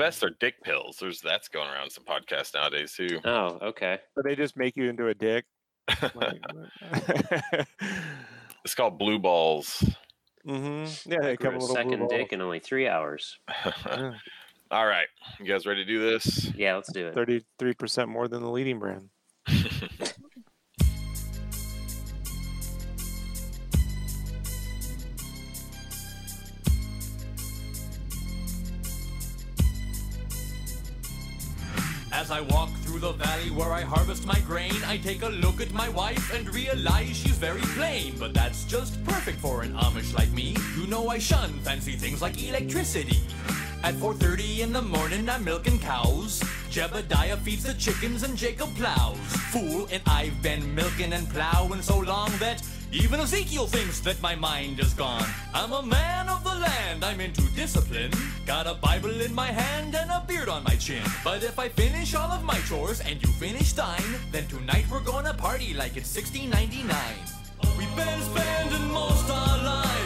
best are dick pills. There's that's going around some podcasts nowadays too. Oh, okay. So they just make you into a dick. It's called blue balls. Mm-hmm. Yeah, they come a a little blue second ball. dick in only three hours. All right, you guys ready to do this? Yeah, let's do it. Thirty-three percent more than the leading brand. I walk through the valley where I harvest my grain, I take a look at my wife and realize she's very plain. But that's just perfect for an Amish like me. You know I shun fancy things like electricity. At 4.30 in the morning, I'm milking cows. Jebediah feeds the chickens and Jacob plows. Fool, and I've been milking and plowing so long that even Ezekiel thinks that my mind is gone. I'm a man of the land, I'm into discipline. Got a Bible in my hand and a beard on my chin. But if I finish all of my chores and you finish thine, then tonight we're gonna party like it's 1699. We've been spending most our lives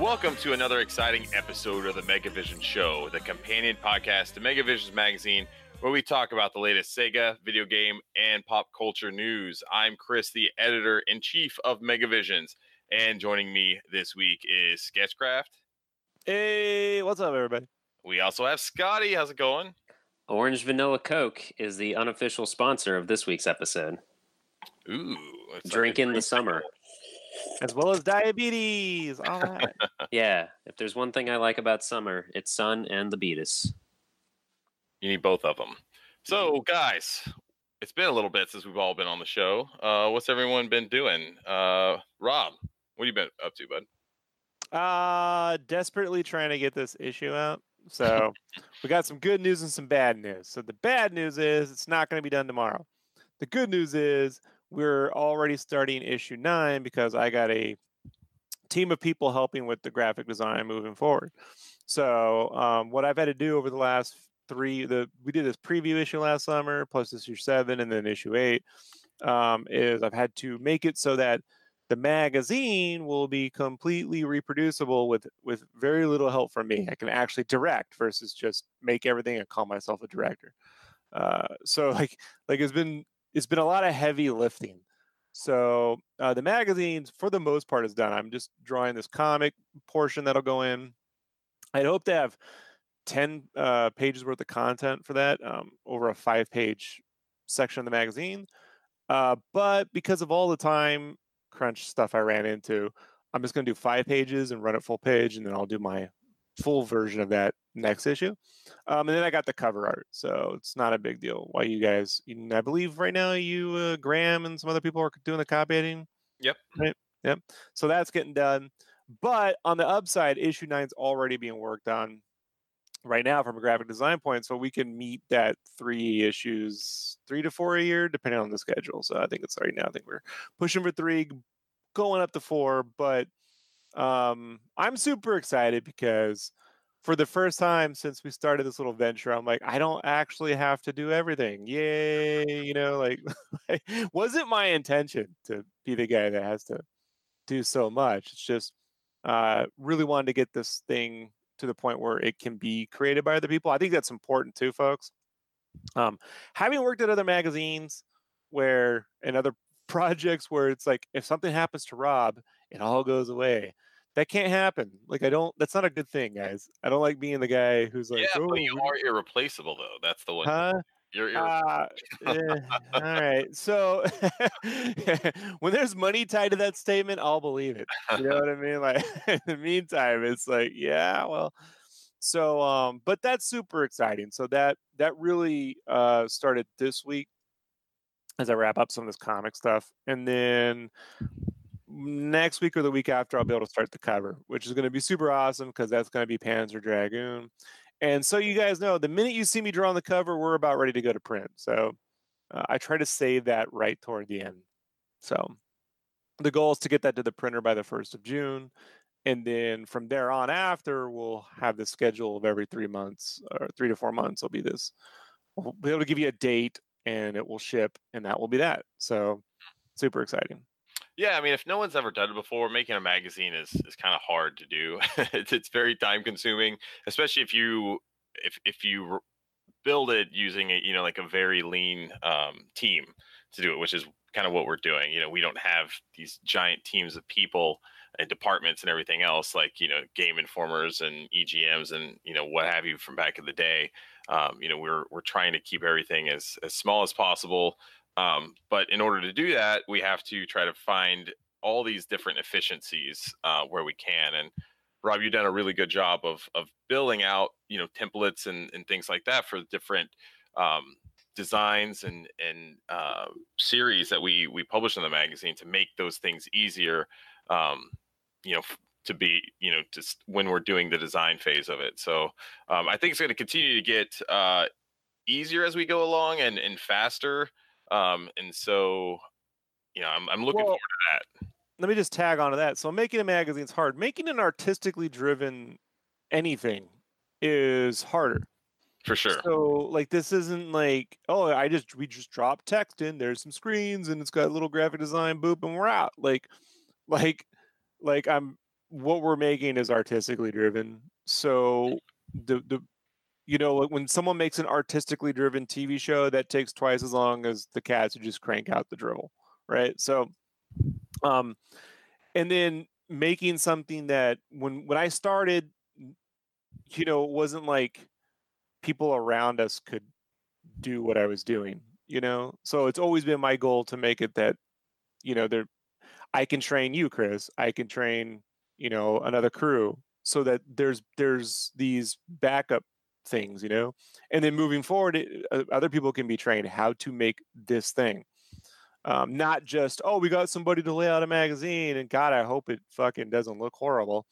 Welcome to another exciting episode of the Megavision Show, the companion podcast to Megavision's magazine, where we talk about the latest Sega video game and pop culture news. I'm Chris, the editor in chief of Megavisions, and joining me this week is Sketchcraft. Hey, what's up, everybody? We also have Scotty. How's it going? Orange Vanilla Coke is the unofficial sponsor of this week's episode. Ooh, it's like Drink in the drink summer. As well as diabetes. All right. Yeah, if there's one thing I like about summer, it's sun and the beatus. You need both of them. So, guys, it's been a little bit since we've all been on the show. Uh, what's everyone been doing? Uh, Rob, what have you been up to, bud? Uh, desperately trying to get this issue out. So we got some good news and some bad news. So the bad news is it's not going to be done tomorrow. The good news is we're already starting issue nine because I got a team of people helping with the graphic design moving forward. So um, what I've had to do over the last three, the we did this preview issue last summer, plus issue seven, and then issue eight, um, is I've had to make it so that the magazine will be completely reproducible with with very little help from me. I can actually direct versus just make everything and call myself a director. Uh, so like like it's been it's been a lot of heavy lifting. So uh, the magazines, for the most part, is done. I'm just drawing this comic portion that'll go in. I'd hope to have ten uh, pages worth of content for that um, over a five page section of the magazine. Uh, but because of all the time crunch stuff I ran into, I'm just going to do five pages and run it full page, and then I'll do my full version of that next issue. Um, and then I got the cover art, so it's not a big deal. While you guys, I believe right now you, uh, Graham, and some other people are doing the copy editing. Yep. Right. Yep. So that's getting done. But on the upside, issue nine's already being worked on right now from a graphic design point, so we can meet that three issues, three to four a year, depending on the schedule. So I think it's right now. I think we're pushing for three, going up to four. But um, I'm super excited because for the first time since we started this little venture, I'm like, I don't actually have to do everything. Yay! You know, like, wasn't my intention to be the guy that has to do so much. It's just uh, really wanted to get this thing to the point where it can be created by other people. I think that's important too, folks. Um, having worked at other magazines where and other projects where it's like if something happens to Rob, it all goes away. That can't happen. Like I don't. That's not a good thing, guys. I don't like being the guy who's like, yeah, oh, but you are irreplaceable, though. That's the one. Huh? You're, Uh, eh, all right. So when there's money tied to that statement, I'll believe it. You know what I mean? Like in the meantime, it's like, yeah, well. So um, but that's super exciting. So that that really uh started this week as I wrap up some of this comic stuff. And then next week or the week after, I'll be able to start the cover, which is going to be super awesome because that's going to be Panzer Dragoon. And so you guys know, the minute you see me draw on the cover, we're about ready to go to print. So uh, I try to save that right toward the end. So the goal is to get that to the printer by the 1st of June. And then from there on after, we'll have the schedule of every three months or three to four months will be this we'll be able to give you a date and it will ship and that will be that. So super exciting. Yeah, I mean, if no one's ever done it before, making a magazine is is kind of hard to do. it's it's very time consuming, especially if you if if you build it using a you know like a very lean um, team to do it, which is kind of what we're doing. You know, we don't have these giant teams of people and departments and everything else like you know game informers and EGMs and you know what have you from back in the day. Um, you know, we're we're trying to keep everything as as small as possible. Um, but in order to do that, we have to try to find all these different efficiencies uh, where we can. And Rob, you've done a really good job of of building out, you know, templates and, and things like that for different um, designs and and uh, series that we we publish in the magazine to make those things easier. Um, you know, to be you know just when we're doing the design phase of it. So um, I think it's going to continue to get uh, easier as we go along and and faster. Um, and so, you know, I'm, I'm looking Well, forward to that. let me just tag onto that. So making a magazine is hard. Making an artistically driven anything is harder. For sure. So like this isn't like oh I just we just drop text in there's some screens and it's got a little graphic design boop and we're out like like like I'm what we're making is artistically driven. So the the you know when someone makes an artistically driven TV show that takes twice as long as the cats who just crank out the dribble, right? So um and then making something that when when I started you know it wasn't like people around us could do what I was doing, you know? So it's always been my goal to make it that, you know, there I can train you, Chris. I can train, you know, another crew so that there's there's these backup things, you know? And then moving forward, it, uh, other people can be trained how to make this thing. Um, not just, oh, we got somebody to lay out a magazine and God, I hope it fucking doesn't look horrible.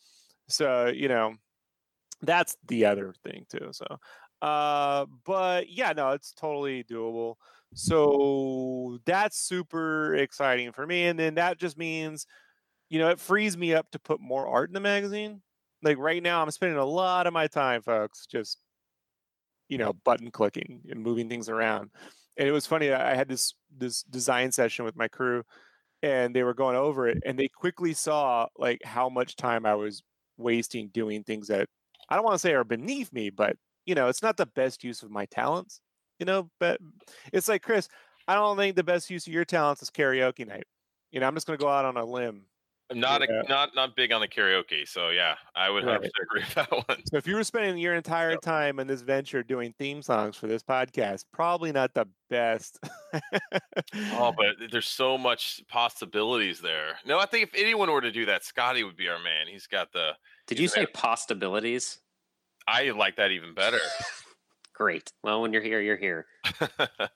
So, you know, that's the other thing too. So, uh, but yeah, no, it's totally doable. So that's super exciting for me. And then that just means, you know, it frees me up to put more art in the magazine. Like right now, I'm spending a lot of my time, folks, just, you know, button clicking and moving things around. And it was funny. I had this this design session with my crew, and they were going over it, and they quickly saw like how much time I was wasting doing things that I don't want to say are beneath me, but you know, it's not the best use of my talents. You know, but it's like Chris, I don't think the best use of your talents is karaoke night. You know, I'm just going to go out on a limb. I'm not Yeah. a, not not big on the karaoke, so yeah, I would Right. 100% agree with that one. So if you were spending your entire Yep. time in this venture doing theme songs for this podcast, probably not the best. Oh, but there's so much possibilities there. No, I think if anyone were to do that, Scotty would be our man. He's got the. Did you an say possibilities? I like that even better. Great. Well, when you're here, you're here. so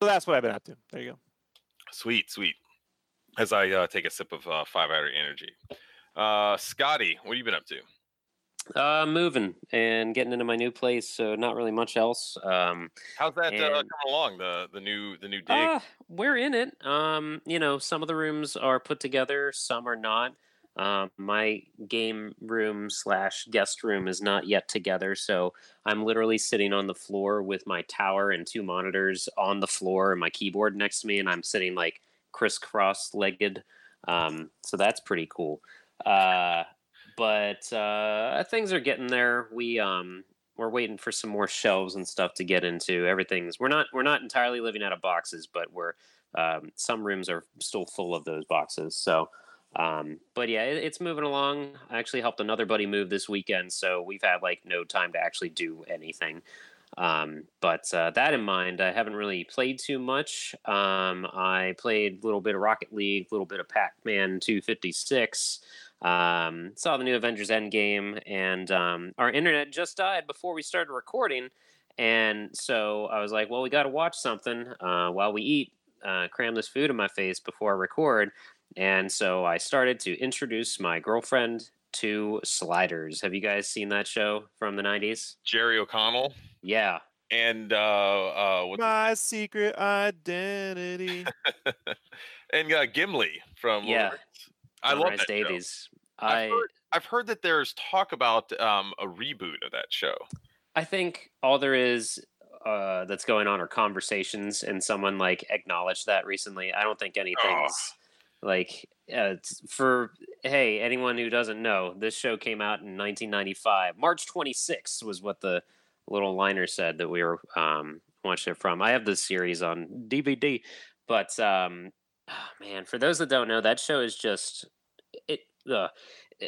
that's what I've been up to. There you go. sweet, sweet. As I uh, take a sip of uh, five hour energy. Uh, Scotty, what have you been up to? Uh, moving and getting into my new place, so not really much else. Um, How's that uh, coming along? The the new the new dig. uh, we're in it. Um, you know, some of the rooms are put together, some are not. Um, my game room slash guest room is not yet together, so I'm literally sitting on the floor with my tower and two monitors on the floor and my keyboard next to me, and I'm sitting like crisscross legged. Um, so that's pretty cool. Uh, but uh, things are getting there. We um, we're waiting for some more shelves and stuff to get into. Everything's we're not we're not entirely living out of boxes, but we're um, some rooms are still full of those boxes. So, um, but yeah, it, it's moving along. I actually helped another buddy move this weekend, so we've had like no time to actually do anything. Um, but uh, that in mind, I haven't really played too much. Um, I played a little bit of Rocket League, a little bit of Pac Man 256. Um, saw the new Avengers Endgame, and um, our internet just died before we started recording. And so I was like, well, we got to watch something uh, while we eat, uh, cram this food in my face before I record. And so I started to introduce my girlfriend to Sliders. Have you guys seen that show from the 90s? Jerry O'Connell Yeah. and uh, uh, what's his- My secret identity. and uh, Gimli from Lord of the Yeah. Rings. I love Sunrise that show. Davies. I've heard, I've heard that there's talk about um, a reboot of that show. I think all there is uh, that's going on are conversations, and someone like acknowledged that recently. I don't think anything's like uh, for hey anyone who doesn't know. This show came out in 1995. March 26th was what the little liner said that we were um, watching it from. I have the series on DVD, but um, oh, man, for those that don't know, that show is just it. Uh,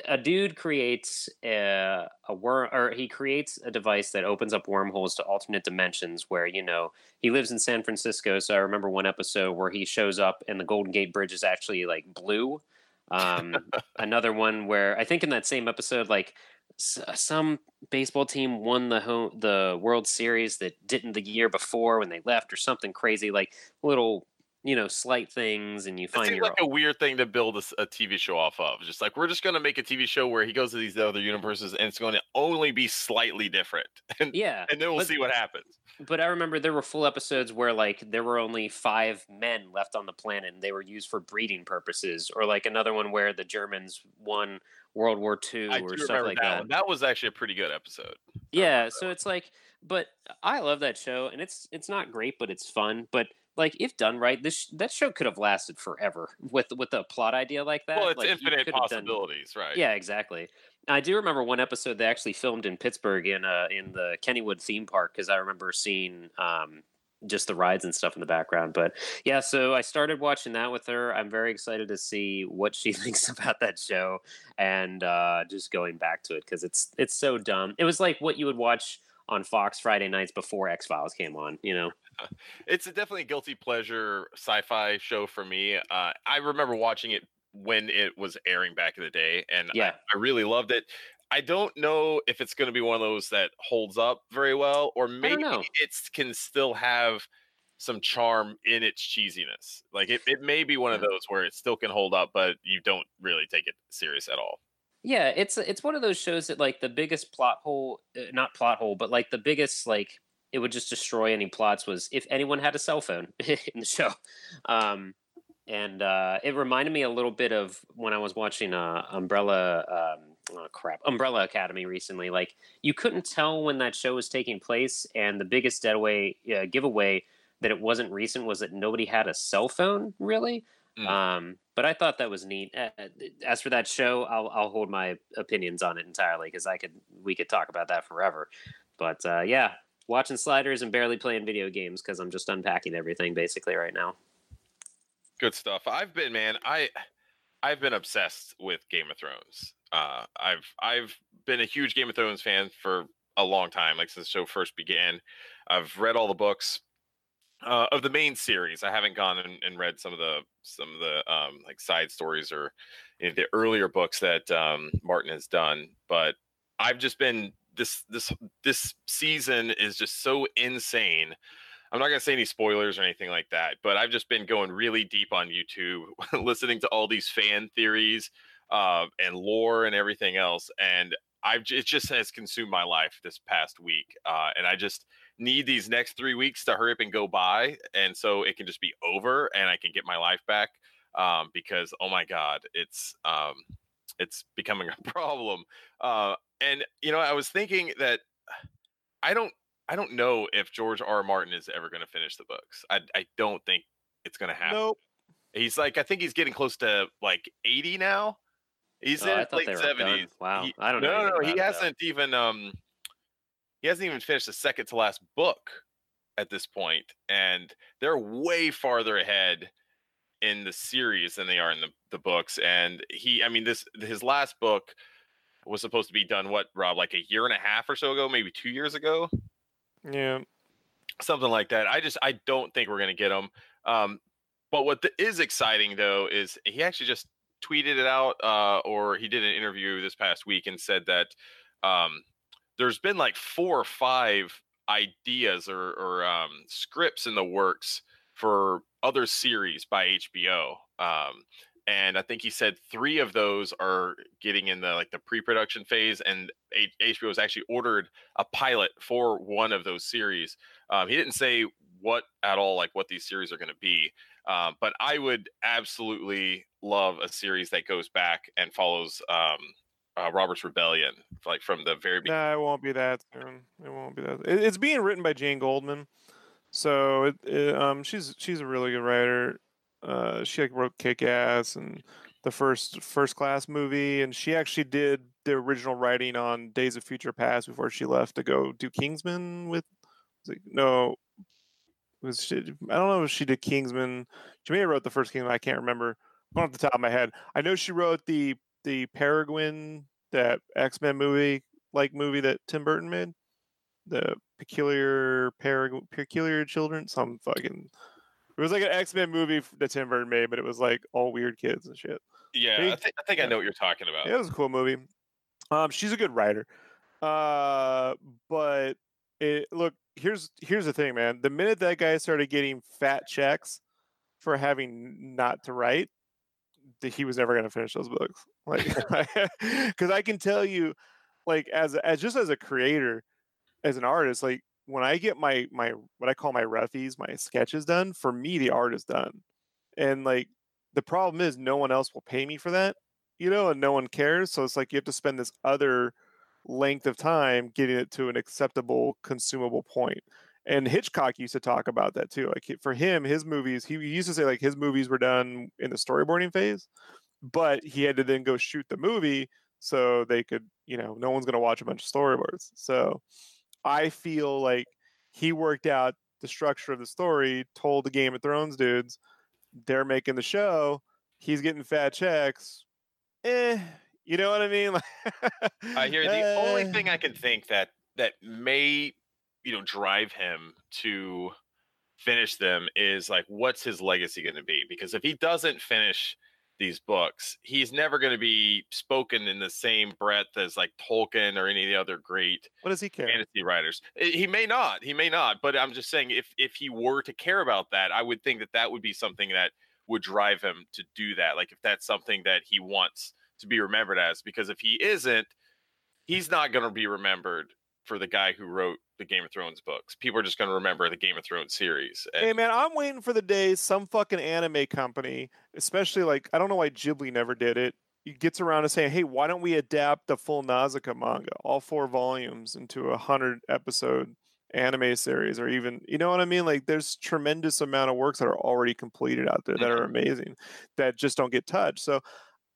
a dude creates a, a worm or he creates a device that opens up wormholes to alternate dimensions where you know he lives in san francisco so i remember one episode where he shows up and the golden gate bridge is actually like blue um, another one where i think in that same episode like s- some baseball team won the home the world series that didn't the year before when they left or something crazy like little you know slight things and you It find seems your like a weird thing to build a TV show off of. Just like we're just going to make a TV show where he goes to these other universes, and it's going to only be slightly different, and yeah and then we'll but- see what happens. but I remember there were full episodes where like there were only five men left on the planet and they were used for breeding purposes, or like another one where the Germans won World War II I or do stuff remember like that, that. That was actually a pretty good episode. Yeah, so it's like, but I love that show, and it's it's not great, but it's fun. But like, if done right, this that show could have lasted forever with with a plot idea like that. well, it's like, infinite have done- possibilities, right? yeah, exactly. I do remember one episode they actually filmed in Pittsburgh in uh in the Kennywood theme park because I remember seeing um just the rides and stuff in the background. But yeah, so I started watching that with her. I'm very excited to see what she thinks about that show and uh just going back to it because it's it's so dumb. It was like what you would watch on Fox Friday nights before X Files came on. You know? it's a definitely a guilty pleasure sci-fi show for me. Uh, I remember watching it when it was airing back in the day, and I- Yeah. I, really loved it. I don't know if it's going to be one of those that holds up very well, or maybe it can still have some charm in its cheesiness. Like it, it may be one of those where it still can hold up, but you don't really take it serious at all. Yeah, it's it's one of those shows that like the biggest plot hole, uh, not plot hole, but like the biggest like it would just destroy any plots was if anyone had a cell phone in the show. Um, and uh, it reminded me a little bit of when I was watching uh, Umbrella. Um, oh crap, Umbrella Academy recently. Like you couldn't tell when that show was taking place, and the biggest deadaway uh, giveaway that it wasn't recent was that nobody had a cell phone really. Mm. Um, but I thought that was neat. Uh, as for that show, I'll I'll hold my opinions on it entirely because I could we could talk about that forever. But uh, yeah, watching sliders and barely playing video games because I'm just unpacking everything basically right now. Good stuff. I've been, man. I I've been obsessed with Game of Thrones. Uh, I've I've been a huge Game of Thrones fan for a long time, like since the show first began. I've read all the books uh, of the main series. I haven't gone and, and read some of the some of the um, like side stories or you know, the earlier books that um, Martin has done. But I've just been this this this season is just so insane. I'm not gonna say any spoilers or anything like that, but I've just been going really deep on YouTube, listening to all these fan theories uh, and lore and everything else, and I've it just has consumed my life this past week, uh, and I just need these next three weeks to hurry up and go by, and so it can just be over, and I can get my life back. Um, because oh my god, it's um, it's becoming a problem. Uh, and you know, I was thinking that I don't I don't know if George R. R. Martin is ever going to finish the books. I I don't think it's going to happen. Nope. He's like I think he's getting close to like 80 now. He's Oh, in I his thought late 70s. done. Wow, He- I don't know. No, no. He about it, though. hasn't even um he hasn't even finished the second to last book at this point and they're way farther ahead in the series than they are in the, the books and he I mean this his last book was supposed to be done what Rob like a year and a half or so ago, maybe 2 years ago Yeah. something like that. I just I don't think we're gonna get him. Um, but what the, is exciting though is he actually just tweeted it out, uh, or he did an interview this past week and said that um, there's been like four or five ideas or, or um, scripts in the works for other series by HBO. Um, and I think he said three of those are getting in the like the pre-production phase, and HBO has actually ordered a pilot for one of those series. Um, he didn't say what at all, like what these series are going to be. Um, but I would absolutely love a series that goes back and follows um, uh, Robert's Rebellion, like from the very beginning. No, it won't be that soon. It won't be that. It, it's being written by Jane Goldman, so it, it, um she's she's a really good writer. Uh, she like wrote Kick Ass and the first First Class movie, and she actually did the original writing on Days of Future Past before she left to go do Kingsman with. it- no, was she? I don't know if she did Kingsman. She may have wrote the first Kingsman. I can't remember. Off the top of my head. I know she wrote the the Peregrine, that X Men movie like movie that Tim Burton made, the Peculiar Peregrine, Peculiar Children, some fucking. It was like an X Men movie that Tim Burton made, but it was like all weird kids and shit. Yeah, I, Big- I think I know what you're talking about. Yeah, it was a cool movie. Um, she's a good writer. Uh, but it look here's here's the thing, man. The minute that guy started getting fat checks for having not to write, that he was never going to finish those books. Like, because I can tell you, like as as just as a creator, as an artist, like when I get my my what I call my roughies, my sketches done, for me the art is done, and like the problem is no one else will pay me for that you know, and no one cares. So it's like you have to spend this other length of time getting it to an acceptable, consumable point. And Hitchcock used to talk about that too. Like for him, his movies, he used to say like his movies were done in the storyboarding phase, but he had to then go shoot the movie so they could, you know, no one's going to watch a bunch of storyboards. So I feel like he worked out the structure of the story, told the Game of Thrones dudes, they're making the show, he's getting fat checks. Eh, you know what I mean? I hear the only Eh. thing I can think that that may you know drive him to finish them is like what's his legacy going to be because if he doesn't finish these books he's never going to be spoken in the same breath as like Tolkien or any of the other great What does he care? fantasy writers Eh, he may not he may not but I'm just saying if if he were to care about that I would think that that would be something that would drive him to do that like if that's something that he wants to be remembered as because if he isn't he's not going to be remembered for the guy who wrote the Game of Thrones books. People are just going to remember the Game of Thrones series. Hey man, I'm waiting for the day some fucking anime company, especially like I don't know why Ghibli never did it. He gets around to saying, "Hey, why don't we adapt the full Nausicaa manga, all four volumes, into a hundred episode anime series, or even you know what I mean? Like, there's tremendous amount of works that are already completed out there that are mm-hmm. amazing, that just don't get touched. So,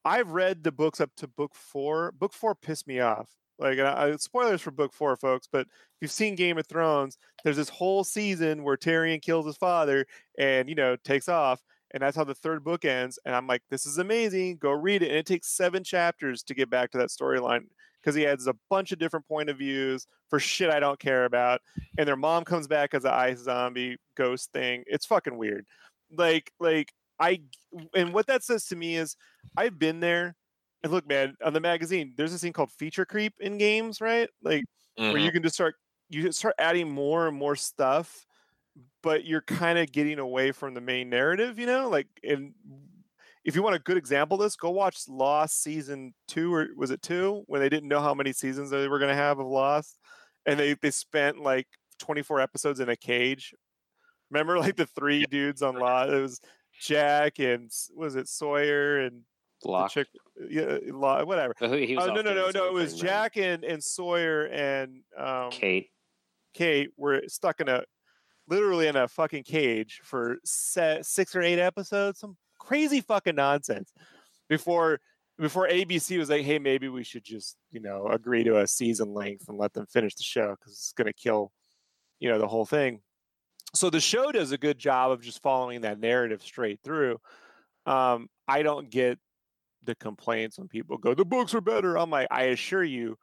I've read the books up to book four. Book four pissed me off. Like, I, spoilers for book four, folks. But if you've seen Game of Thrones, there's this whole season where Tyrion kills his father and you know takes off, and that's how the third book ends. And I'm like, this is amazing. Go read it. And it takes seven chapters to get back to that storyline because he adds a bunch of different point of views for shit I don't care about. And their mom comes back as an ice zombie ghost thing. It's fucking weird. Like, like I, and what that says to me is, I've been there. And look, man, on the magazine, there's this thing called feature creep in games, right? Like where Mhm. you can just start you just start adding more and more stuff but you're kind of getting away from the main narrative you know? Like and if you want a good example of this go watch lost season two or was it two? When they didn't know how many seasons they were going to have of lost and they they spent like 24 episodes in a cage. Remember like the three dudes on lost? It was jack and was it sawyer and Block. the chick yeah whatever Oh, he was off no no no no! It was thing. Jack and, and Sawyer and um, Kate. Kate were stuck in a literally in a fucking cage for se- six or eight episodes. Some crazy fucking nonsense. Before before ABC was like, hey, maybe we should just you know agree to a season length and let them finish the show because it's gonna kill you know the whole thing. So the show does a good job of just following that narrative straight through. Um, I don't get the complaints when people go, the books are better. I'm like, I assure you,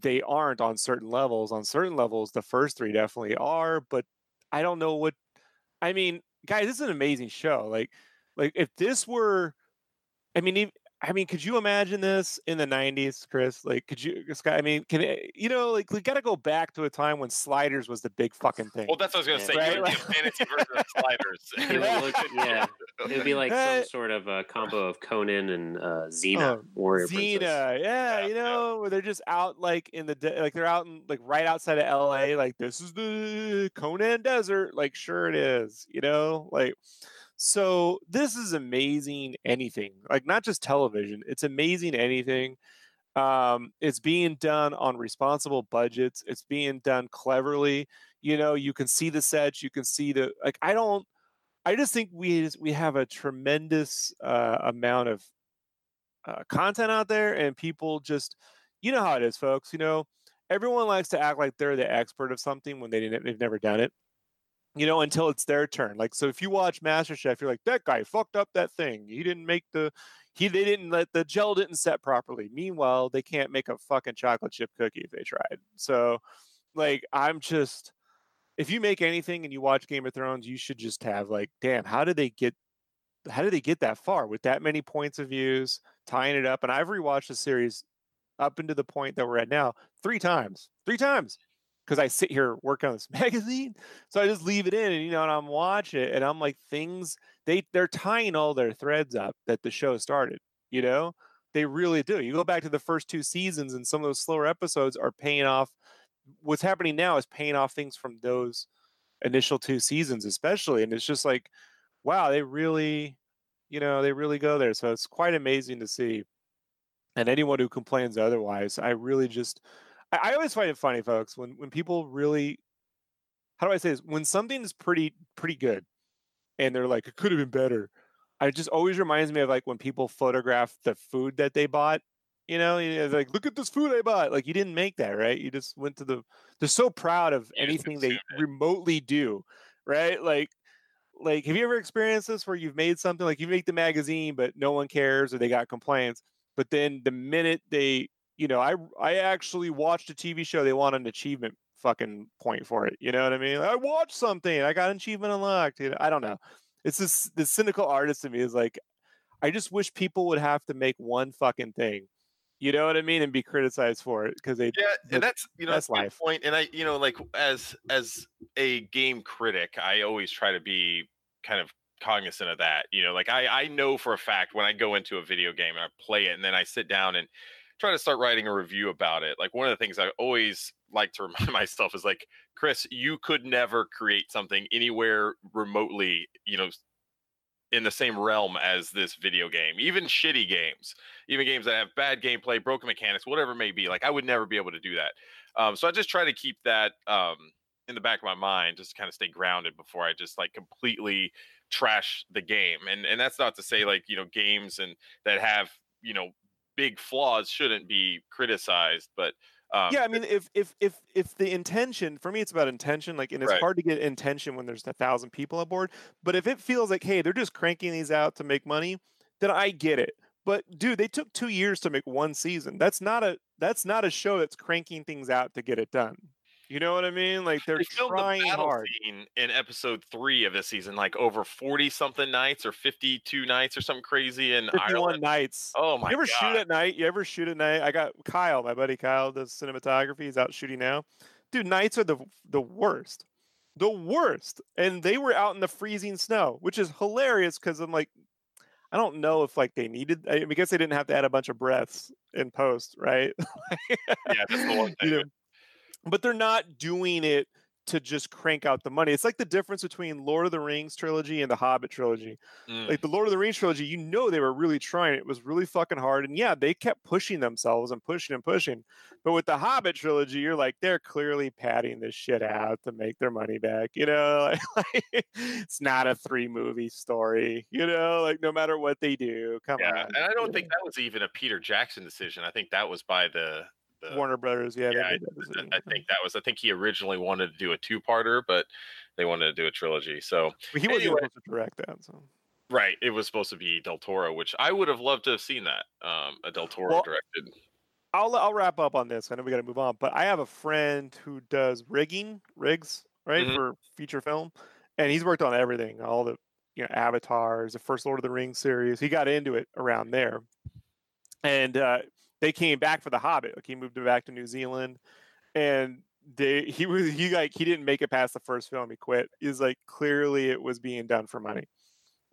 they aren't on certain levels. On certain levels, the first three definitely are, but I don't know what. I mean, guys, this is an amazing show. Like, like if this were, I mean, I mean, could you imagine this in the '90s, Chris? Like, could you, Scott? I mean, can you know, like we got to go back to a time when sliders was the big fucking thing. Well, that's what I was going to Yeah. say. Right, would be fantasy version of sliders. It would look, yeah, it would be like some sort of a combo of Conan and uh, Xena, Oh, Warrior Xena, yeah, Yeah, you yeah. know, where they're just out like in the de- like they're out in like right outside of LA. Like this is the Conan Desert. Like sure it is, you know, like so this is amazing. Anything like not just television, it's amazing anything. Um, it's being done on responsible budgets. It's being done cleverly. You know, you can see the sets. You can see the like. I don't. I just think we we have a tremendous uh, amount of uh, content out there, and people just, you know how it is, folks. You know, everyone likes to act like they're the expert of something when they didn't, they've never done it. You know, until it's their turn. Like, so if you watch MasterChef, you're like, that guy fucked up that thing. He didn't make the he they didn't let the gel didn't set properly. Meanwhile, they can't make a fucking chocolate chip cookie if they tried. So, like, I'm just if you make anything and you watch Game of Thrones, you should just have like, damn, how did they get how did they get that far with that many points of views, tying it up? And I've rewatched the series up into the point that we're at now three times, three times, because I sit here working on this magazine. So I just leave it in, and you know, and I'm watching it, and I'm like, things they they're tying all their threads up that the show started. You know, they really do. You go back to the first two seasons, and some of those slower episodes are paying off. What's happening now is paying off things from those initial two seasons, especially, and it's just like, wow, they really, you know, they really go there. So it's quite amazing to see. And anyone who complains otherwise, I really just, I, I always find it funny, folks, when when people really, how do I say this? When something is pretty pretty good, and they're like, it could have been better. It just always reminds me of like when people photograph the food that they bought. You know, it's like, look at this food I bought. Like you didn't make that, right? You just went to the. They're so proud of anything they remotely do, right? Like, like have you ever experienced this where you've made something like you make the magazine, but no one cares or they got complaints, but then the minute they, you know, I I actually watched a TV show, they want an achievement fucking point for it. You know what I mean? I watched something, I got an achievement unlocked. You know, I don't know it's this the cynical artist in me is like i just wish people would have to make one fucking thing you know what i mean and be criticized for it because they Yeah, and that's you know that's that's my life. point. And I, you know, like as as a game critic, I always try to be kind of cognizant of that. You know, like I I know for a fact when I go into a video game and I play it, and then I sit down and try to start writing a review about it. Like one of the things I always like to remind myself is like, Chris, you could never create something anywhere remotely, you know, in the same realm as this video game. Even shitty games, even games that have bad gameplay, broken mechanics, whatever it may be. Like I would never be able to do that. Um, so I just try to keep that um, in the back of my mind, just kind of stay grounded before I just like completely trash the game. And and that's not to say like you know games and that have you know big flaws shouldn't be criticized, but um, yeah i mean if if if if the intention for me it's about intention like and it's Right. hard to get intention when there's a thousand people on board but if it feels like hey they're just cranking these out to make money then i get it but dude they took two years to make one season that's not a that's not a show that's cranking things out to get it done you know what i mean like they're they trying the hard scene in episode three of this season, like over forty something nights or fifty two nights or something crazy in 51 Ireland. nights Oh my you ever god! shoot at night? You ever shoot at night? I got Kyle, my buddy Kyle, does cinematography. He's out shooting now. Dude, nights are the the worst, the worst. And they were out in the freezing snow, which is hilarious because I'm like, I don't know if like they needed. I, I guess they didn't have to add a bunch of breaths in post, right? yeah, that's the one You thing. know, but they're not doing it to just crank out the money. It's like the difference between Lord of the Rings trilogy and the Hobbit trilogy Mm. like the Lord of the Rings trilogy, you know they were really trying. It was really fucking hard, and yeah, they kept pushing themselves and pushing and pushing. But with the Hobbit trilogy, you're like they're clearly padding this shit out to make their money back. You know, like, it's not a three movie story. You know, like no matter what they do, come yeah, on. and I don't think that was even a Peter Jackson decision. I think that was by the. The Warner Brothers, yeah, yeah, I- I think that was. I think he originally wanted to do a two-parter, but they wanted to do a trilogy. So But he wasn't supposed to direct that. So right, it was supposed to be Del Toro, which I would have loved to have seen that. Um, a Del Toro Well, directed. I'll I'll wrap up on this. I know we got to move on, but I have a friend who does rigging rigs right Mhm. for feature film, and he's worked on everything, all the you know avatars, the first Lord of the Rings series. He got into it around there, and uh, they came back for the Hobbit. Like he moved back to New Zealand, and they he was he like he didn't make it past the first film. He quit. He's like clearly it was being done for money.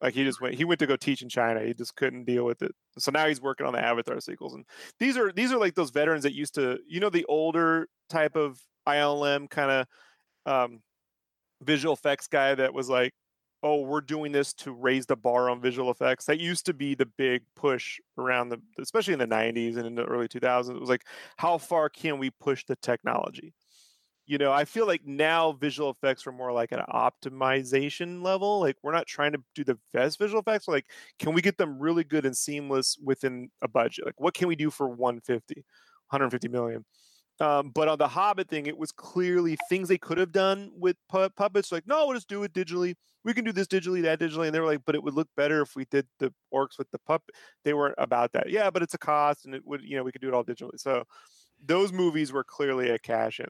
Like he just went he went to go teach in China. He just couldn't deal with it. So now he's working on the Avatar sequels and these are these are like those veterans that used to you know the older type of ILM kind of um, visual effects guy that was like oh, we're doing this to raise the bar on visual effects. That used to be the big push around the, especially in the 90s and in the early 2000s. It was like, how far can we push the technology? You know, I feel like now visual effects are more like an optimization level. Like we're not trying to do the best visual effects. We're like, can we get them really good and seamless within a budget? Like, what can we do for 150, 150 million? Um, but on the Hobbit thing, it was clearly things they could have done with pu- puppets. Like, no, we'll just do it digitally. We can do this digitally, that digitally. And they were like, but it would look better if we did the orcs with the puppet. They weren't about that. Yeah, but it's a cost, and it would, you know, we could do it all digitally. So those movies were clearly a cash in.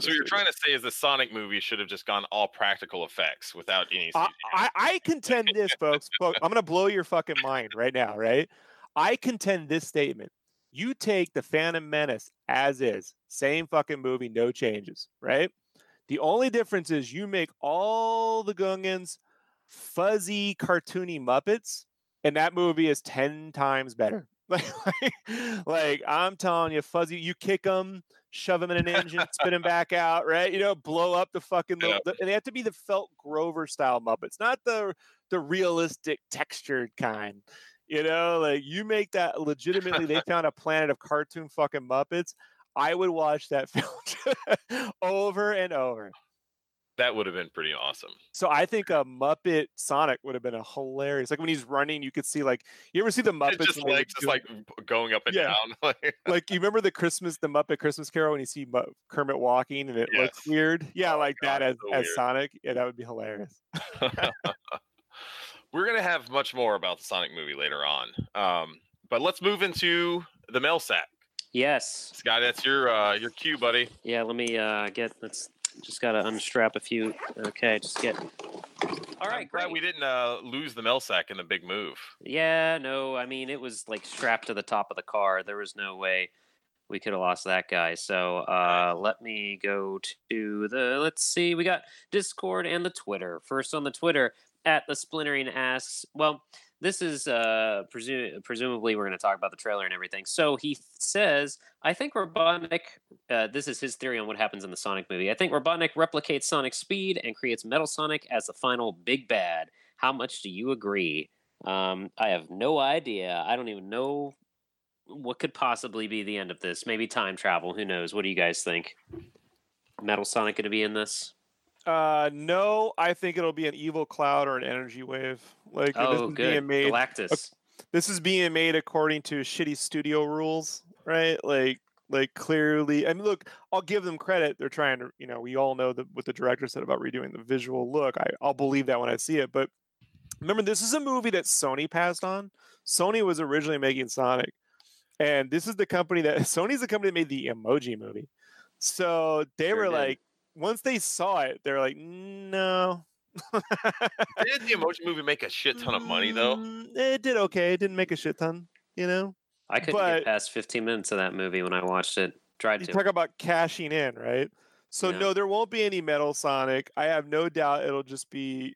So you're trying to say is the Sonic movie should have just gone all practical effects without any. I, I, I contend this, folks. folks. I'm gonna blow your fucking mind right now, right? I contend this statement you take the Phantom Menace as is, same fucking movie, no changes, right? The only difference is you make all the Gungans fuzzy, cartoony Muppets, and that movie is 10 times better. Like, like, like, I'm telling you, fuzzy, you kick them, shove them in an engine, spin them back out, right? You know, blow up the fucking, little, the, and they have to be the Felt Grover style Muppets, not the the realistic textured kind. You know, like you make that legitimately, they found a planet of cartoon fucking Muppets. I would watch that film over and over. That would have been pretty awesome. So I think a Muppet Sonic would have been a hilarious. Like when he's running, you could see like you ever see the Muppets just legs just like going up and yeah. down. like you remember the Christmas, the Muppet Christmas Carol when you see Kermit walking and it yes. looks weird. Yeah, oh like God, that as, so as Sonic. Yeah, that would be hilarious. We're gonna have much more about the Sonic movie later on. Um, but let's move into the mail sack. Yes, Scott, that's your uh, your cue, buddy. Yeah, let me uh, get. Let's just gotta unstrap a few. Okay, just get. All right, great. we didn't uh, lose the mail sack in the big move. Yeah, no, I mean it was like strapped to the top of the car. There was no way we could have lost that guy. So uh, let me go to the. Let's see, we got Discord and the Twitter. First on the Twitter, at the splintering asks, well, this is uh, presu- presumably we're going to talk about the trailer and everything. So he says, I think Robotnik, uh, this is his theory on what happens in the Sonic movie. I think Robotnik replicates Sonic's speed and creates Metal Sonic as the final big bad. How much do you agree? Um, I have no idea. I don't even know what could possibly be the end of this. Maybe time travel. Who knows? What do you guys think? Metal Sonic going to be in this? Uh, no, I think it'll be an evil cloud or an energy wave. Like oh, this is good. being made. Galactus. This is being made according to shitty studio rules, right? Like, like clearly. I mean, look, I'll give them credit. They're trying to, you know, we all know that what the director said about redoing the visual look. I, I'll believe that when I see it. But remember, this is a movie that Sony passed on. Sony was originally making Sonic, and this is the company that Sony's the company that made the Emoji movie. So they sure were did. like, once they saw it, they're like, no. did the emoji movie make a shit ton of money though? Mm, it did okay. It didn't make a shit ton, you know. I couldn't but, get past 15 minutes of that movie when I watched it. Tried you to talk about cashing in, right? So yeah. no, there won't be any Metal Sonic. I have no doubt it'll just be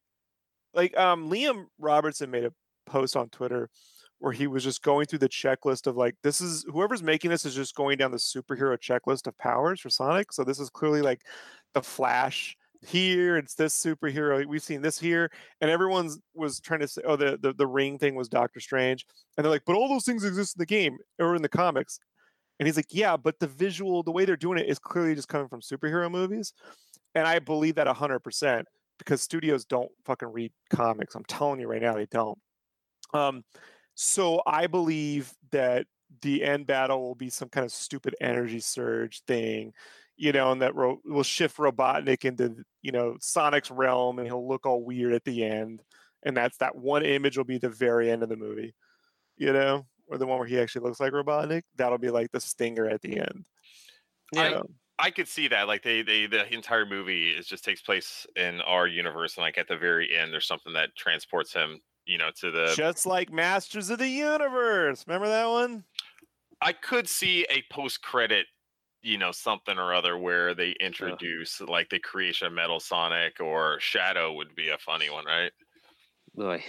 like um Liam Robertson made a post on Twitter where he was just going through the checklist of like this is whoever's making this is just going down the superhero checklist of powers for Sonic. So this is clearly like the Flash here. It's this superhero. We've seen this here, and everyone's was trying to say, oh, the the, the ring thing was Doctor Strange, and they're like, but all those things exist in the game or in the comics. And he's like, yeah, but the visual, the way they're doing it is clearly just coming from superhero movies. And I believe that 100% because studios don't fucking read comics. I'm telling you right now, they don't. Um, so I believe that the end battle will be some kind of stupid energy surge thing, you know, and that ro- will shift Robotnik into, you know, Sonic's realm and he'll look all weird at the end. And that's that one image will be the very end of the movie, you know, or the one where he actually looks like Robotnik. That'll be like the stinger at the end. I, know? I could see that. Like they, they, the entire movie is just takes place in our universe, and like at the very end, there's something that transports him you know, to the just like Masters of the Universe. Remember that one? I could see a post credit, you know, something or other where they introduce yeah. like the creation of Metal Sonic or Shadow would be a funny one, right? Boy.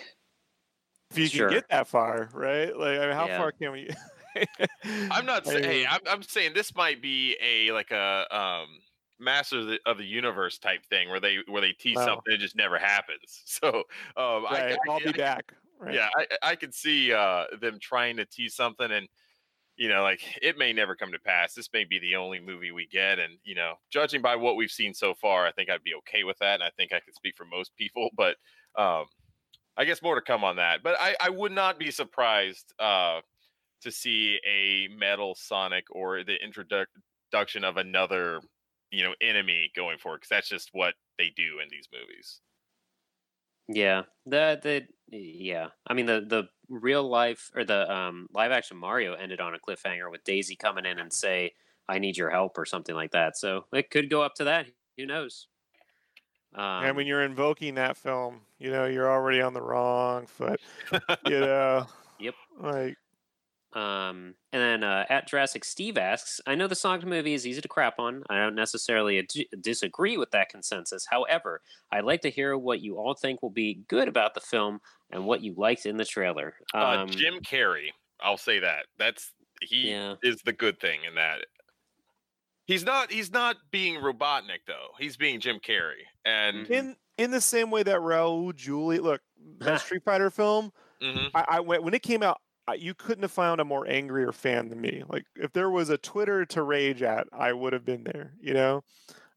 If you sure. can get that far, right? Like, I mean, how yeah. far can we? I'm not saying. Hey, I'm, I'm saying this might be a like a um Masters of the, of the Universe type thing where they where they tease No. something it just never happens. So um, I, Right, I, I'll be I- back. Right. yeah, I, I could see uh, them trying to tease something, and you know, like it may never come to pass. This may be the only movie we get, and you know, judging by what we've seen so far, I think I'd be okay with that, and I think I could speak for most people. But um, I guess more to come on that. But I, I would not be surprised uh, to see a Metal Sonic or the introduction of another, you know, enemy going forward, because that's just what they do in these movies. Yeah, the the yeah. I mean the the real life or the um, live action Mario ended on a cliffhanger with Daisy coming in and say, "I need your help" or something like that. So it could go up to that. Who knows? Um, and when you're invoking that film, you know, you're already on the wrong foot. you know. Yep. Like Um, and then uh, at Jurassic Steve asks, I know the Sonic movie is easy to crap on. I don't necessarily ad- disagree with that consensus. However, I'd like to hear what you all think will be good about the film and what you liked in the trailer. Uh, Um, Jim Carrey, I'll say that. That's he Yeah. is the good thing in that. He's not he's not being Robotnik though. He's being Jim Carrey. And Mhm. in in the same way that Raul Julia look that Street Fighter film, Mhm. I, I went when it came out. You couldn't have found a more angrier fan than me. Like if there was a Twitter to rage at, I would have been there. You know,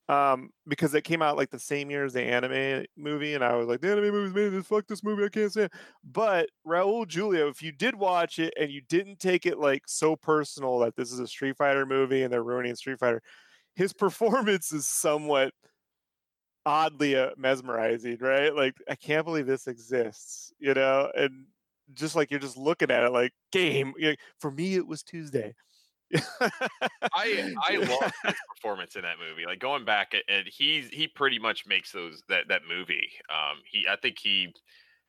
um, because it came out like the same year as the anime movie, and I was like, the anime movie's made this. Fuck this movie. I can't say it. But Raul Julia, if you did watch it and you didn't take it like so personal that this is a Street Fighter movie and they're ruining Street Fighter, his performance is somewhat oddly uh, mesmerizing, right? Like I can't believe this exists, you know, and just like you're just looking at it like game. For me, it was Tuesday. I I love his performance in that movie. Like going back and he's he pretty much makes those that that movie. Um he I think he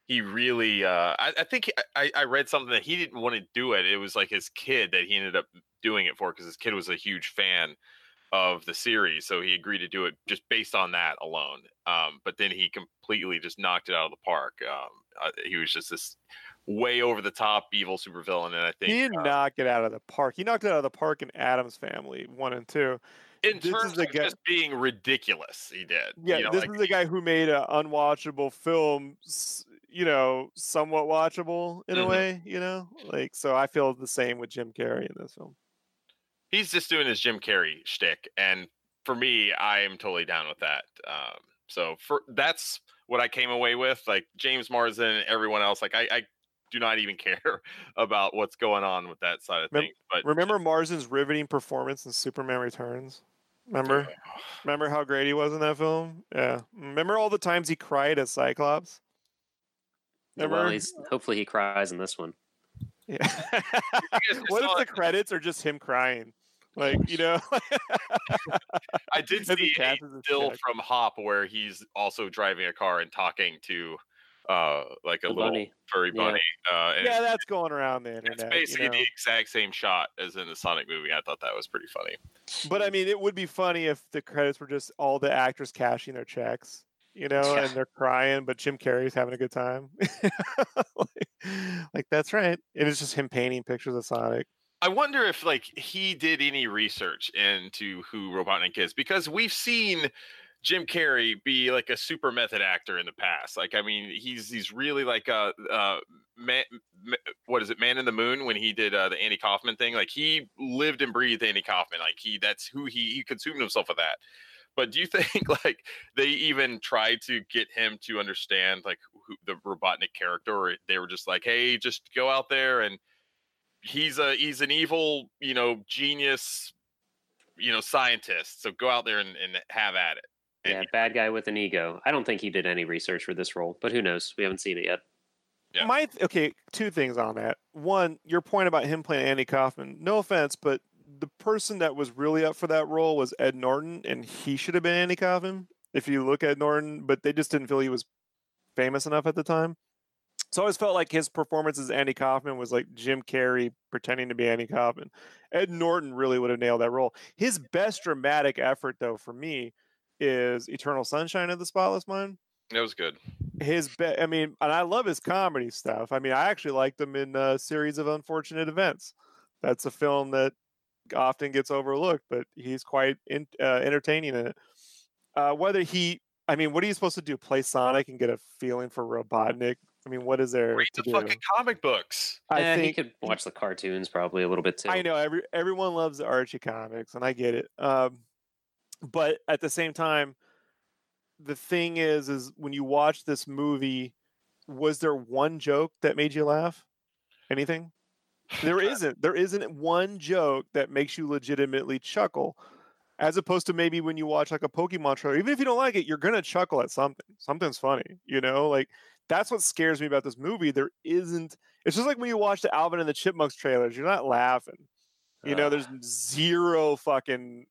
he really uh I, I think he- I, I read something that he didn't want to do it. It was like his kid that he ended up doing it for because his kid was a huge fan of the series. So he agreed to do it just based on that alone. Um but then he completely just knocked it out of the park. Um uh, he was just this way over the top evil supervillain and I think he didn't uh, knock it out of the park. He knocked it out of the park in Addams Family one and two. in this is terms the of guy- just being ridiculous, he did. Yeah, you know, this like, is the guy who made an unwatchable film. You know, somewhat watchable in a Mhm. way. You know, like so. I feel the same with Jim Carrey in this film. He's just doing his Jim Carrey shtick, and for me, I am totally down with that. Um, so for that's what I came away with. Like James Marsden and everyone else, like I, I do not even care about what's going on with that side of Mem- things. But Remember Marsden's riveting performance in Superman Returns? Remember? Remember how great he was in that film? Yeah. Remember all the times he cried as Cyclops? well, Remember? he's, hopefully he cries in this one. Yeah. what if the credits are just him crying? Like, you know? I did see a cashes still check. from Hop where he's also driving a car and talking to uh like a The little bunny. furry Yeah. bunny. Uh, and yeah, that's going around the internet. it's internet. basically you know? the exact same shot as in the Sonic movie. I thought that was pretty funny. But I mean, it would be funny if the credits were just all the actors cashing their checks, you know, Yeah. and they're crying, but Jim Carrey's having a good time. like, like, that's right. And it's just him painting pictures of Sonic. I wonder if like he did any research into who Robotnik is because we've seen Jim Carrey be like a super method actor in the past. Like, I mean, he's he's really like a uh, man, what is it, Man in the Moon when he did uh, the Andy Kaufman thing. Like, he lived and breathed Andy Kaufman. Like, he that's who he he consumed himself with that. But do you think like they even tried to get him to understand like who, the Robotnik character, or they were just like, hey, just go out there and he's a he's an evil you know genius you know scientist so go out there and, and have at it and Yeah, he- bad guy with an ego. I don't think he did any research for this role, but who knows? We haven't seen it yet. Yeah. My th- okay, two things on that. One, your point about him playing Andy Kaufman. No offense, but the person that was really up for that role was Ed Norton, and he should have been Andy Kaufman. If you look at Norton, but they just didn't feel he was famous enough at the time. So I always felt like his performance as Andy Kaufman was like Jim Carrey pretending to be Andy Kaufman. Ed Norton really would have nailed that role. His best dramatic effort, though, for me, is Eternal Sunshine of the Spotless Mind That was good his be- I mean, and I love his comedy stuff. I mean, I actually liked him in a series of unfortunate events. That's a film that often gets overlooked, but he's quite in, uh, entertaining in it. Uh, whether he, I mean, what are you supposed to do? Play Sonic and get a feeling for Robotnik? I mean, what is there Read to the do? fucking comic books. I Eh, he think could watch the cartoons probably a little bit too. I know every everyone loves the Archie comics, and I get it. Um, but at the same time, the thing is, is when you watch this movie, was there one joke that made you laugh? Anything? There isn't. There isn't one joke that makes you legitimately chuckle, as opposed to maybe when you watch like a Pokemon trailer. Even if you don't like it, you're gonna chuckle at something. Something's funny, you know. Like that's what scares me about this movie. There isn't. It's just like when you watch the Alvin and the Chipmunks trailers. You're not laughing. You know, there's ah. zero fucking.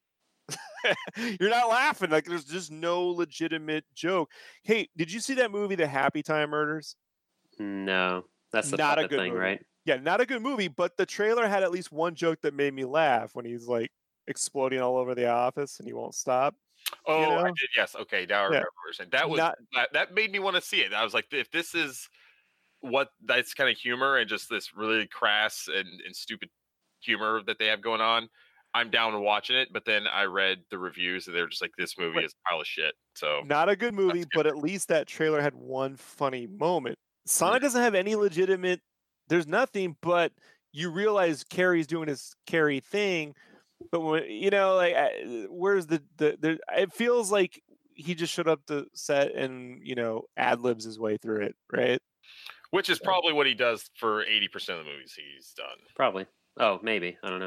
You're not laughing. Like there's just no legitimate joke. Hey, did you see that movie, The Happy Time Murders? no, that's the Not a good thing, movie. right? Yeah, not a good movie, but the trailer had at least one joke that made me laugh when he's like exploding all over the office and he won't stop. Oh, I know? did. Yes. Okay. Now I Yeah. remember what saying. That was Not- that, that made me want to see it. I was like, if this is what that's kind of humor and just this really crass and, and stupid humor that they have going on, I'm down to watching it. But then I read the reviews and they're just like, this movie is a pile of shit. So Not a good movie, but at least that trailer had one funny moment. Mm. Sonic doesn't have any legitimate. There's nothing, but you realize Carrie's doing his Carrie thing. But when you know, like, where's the the? the it feels like he just showed up to set and you know ad libs his way through it, right? which is probably what he does for 80% of the movies he's done. Probably. Oh, maybe. I don't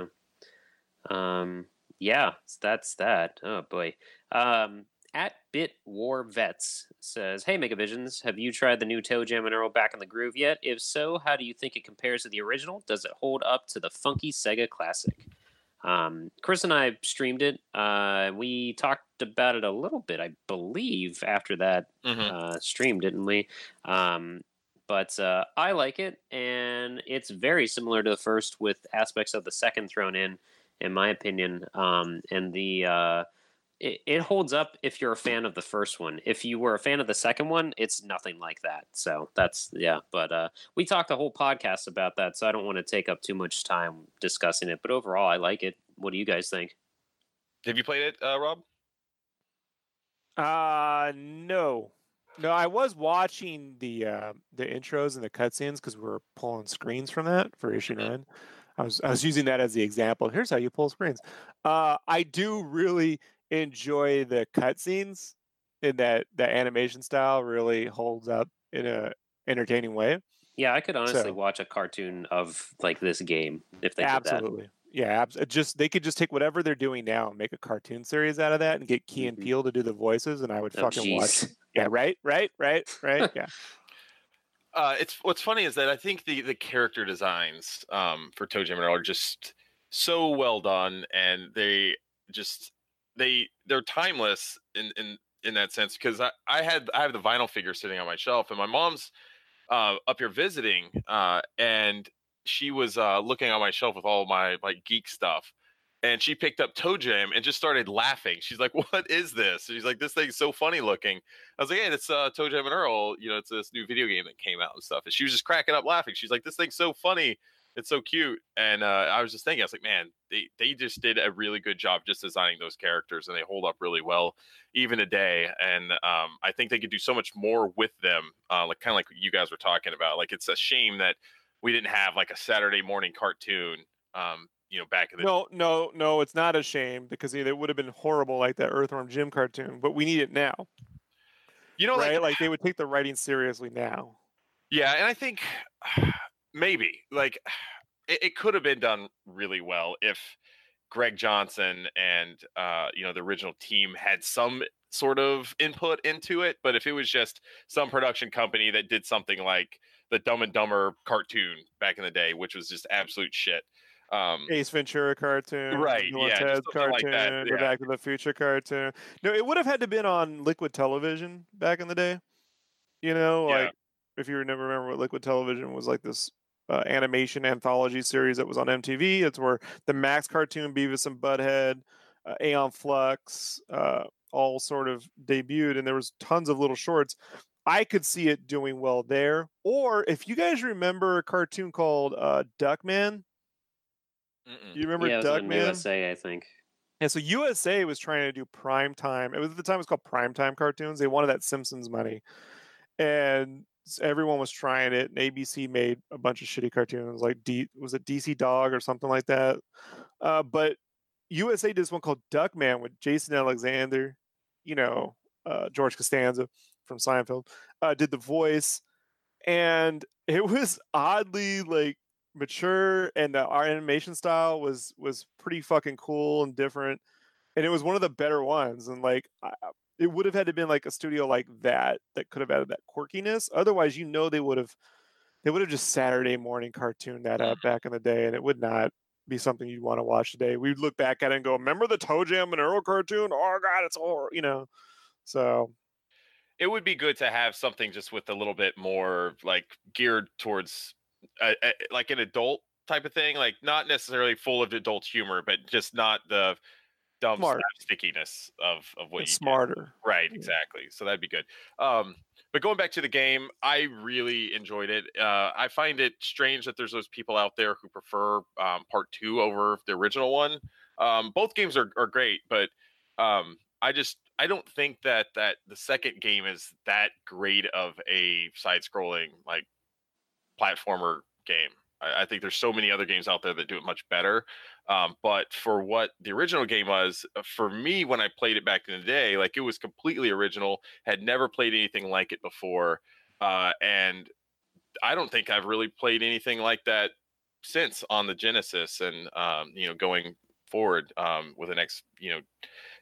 know. Um, yeah, that's that. Oh boy. Um, at Bit War Vets says, "Hey Megavisions, have you tried the new ToeJam and Earl Back in the Groove yet? If so, how do you think it compares to the original? Does it hold up to the funky Sega classic?" Um, Chris and I streamed it. Uh, we talked about it a little bit, I believe, after that uh, stream, didn't we? Um, but uh, I like it, and it's very similar to the first with aspects of the second thrown in, in my opinion. Um, and the uh, it, it holds up if you're a fan of the first one. If you were a fan of the second one, it's nothing like that. So that's yeah. But uh, we talked a whole podcast about that, so I don't want to take up too much time discussing it. But overall, I like it. What do you guys think? Have you played it, uh, Rob? Uh no. No, I was watching the uh, the intros and the cutscenes because we were pulling screens from that for issue nine. I was I was using that as the example. Here's how you pull screens. Uh, I do really enjoy the cutscenes in that that animation style. Really holds up in a entertaining way. Yeah, I could honestly So- watch a cartoon of like this game if they did that. Absolutely. Yeah, abs- just they could just take whatever they're doing now and make a cartoon series out of that and get Key and Mhm. Peele to do the voices, and I would Oh, fucking watch. jeez. Yeah, right, right, right, right. Yeah. Uh, it's what's funny is that I think the the character designs um, for ToeJam and Earl are just so well done, and they just they they're timeless in in in that sense. Because I I had I have the vinyl figure sitting on my shelf, and my mom's uh, up here visiting, uh, and she was uh, looking on my shelf with all my like geek stuff. And she picked up ToeJam and just started laughing. She's like, "What is this?" She's like, "This thing's so funny looking." I was like, "Hey, it's uh, ToeJam and Earl. You know, it's this new video game that came out and stuff." And she was just cracking up laughing. She's like, "This thing's so funny. It's so cute." And uh, I was just thinking, I was like, "Man, they they just did a really good job just designing those characters, and they hold up really well even today." And um, I think they could do so much more with them, uh, like kind of like you guys were talking about. Like, it's a shame that we didn't have like a Saturday morning cartoon. Um, you know, back in the No, no, no, it's not a shame because it would have been horrible like that Earthworm Jim cartoon, but we need it now, you know, right? like Like, they would take the writing seriously now. Yeah, and I think maybe like it, it could have been done really well if Greg Johnson and uh, you know the original team had some sort of input into it. But if it was just some production company that did something like the Dumb and Dumber cartoon back in the day, which was just absolute shit. Um, Ace Ventura cartoon, Right, yeah, Ted's something like cartoon, that, the yeah. Back to the Future cartoon. No, it would have had to been on Liquid Television back in the day. You know, Yeah. like if you remember, remember what Liquid Television was like this uh, animation anthology series that was on MTV. It's where the Maxx cartoon, Beavis and Butthead, uh, Aeon Flux, uh, all sort of debuted, and there was tons of little shorts. I could see it doing well there. Or if you guys remember a cartoon called uh, Duckman, Mm-mm. You remember yeah, was on Duckman? USA, I think. Yeah, so USA was trying to do prime time. It was at the time it was called prime time cartoons. They wanted that Simpsons money, and s- everyone was trying it. And ABC made a bunch of shitty cartoons, like D was it DC Dog or something like that. Uh, but USA did this one called Duckman with Jason Alexander, you know, uh, George Costanza from Seinfeld, uh, did the voice, and it was oddly like mature and the, our animation style was was pretty fucking cool and different and it was one of the better ones and like I, it would have had to been like a studio like that that could have added that quirkiness otherwise you know they would have they would have just saturday morning cartoon that up back in the day and it would not be something you'd want to watch today. We'd look back at it and go remember the ToeJam and Earl cartoon? Oh god it's horror you know? So it would be good to have something just with a little bit more like geared towards like an adult type of thing like not necessarily full of adult humor but just not the Smart. stickiness of of what it's you get. smarter right Yeah. exactly so that'd be good um but going back to the game i really enjoyed it uh i find it strange that there's those people out there who prefer um part two over the original one um both games are, are great but um i just i don't think that that the second game is that great of a side scrolling like platformer game I, I think there's so many other games out there that do it much better um, but for what the original game was uh, for me when i played it back in the day like it was completely original had never played anything like it before uh, and i don't think i've really played anything like that since on the genesis and um, you know going forward um, with the next you know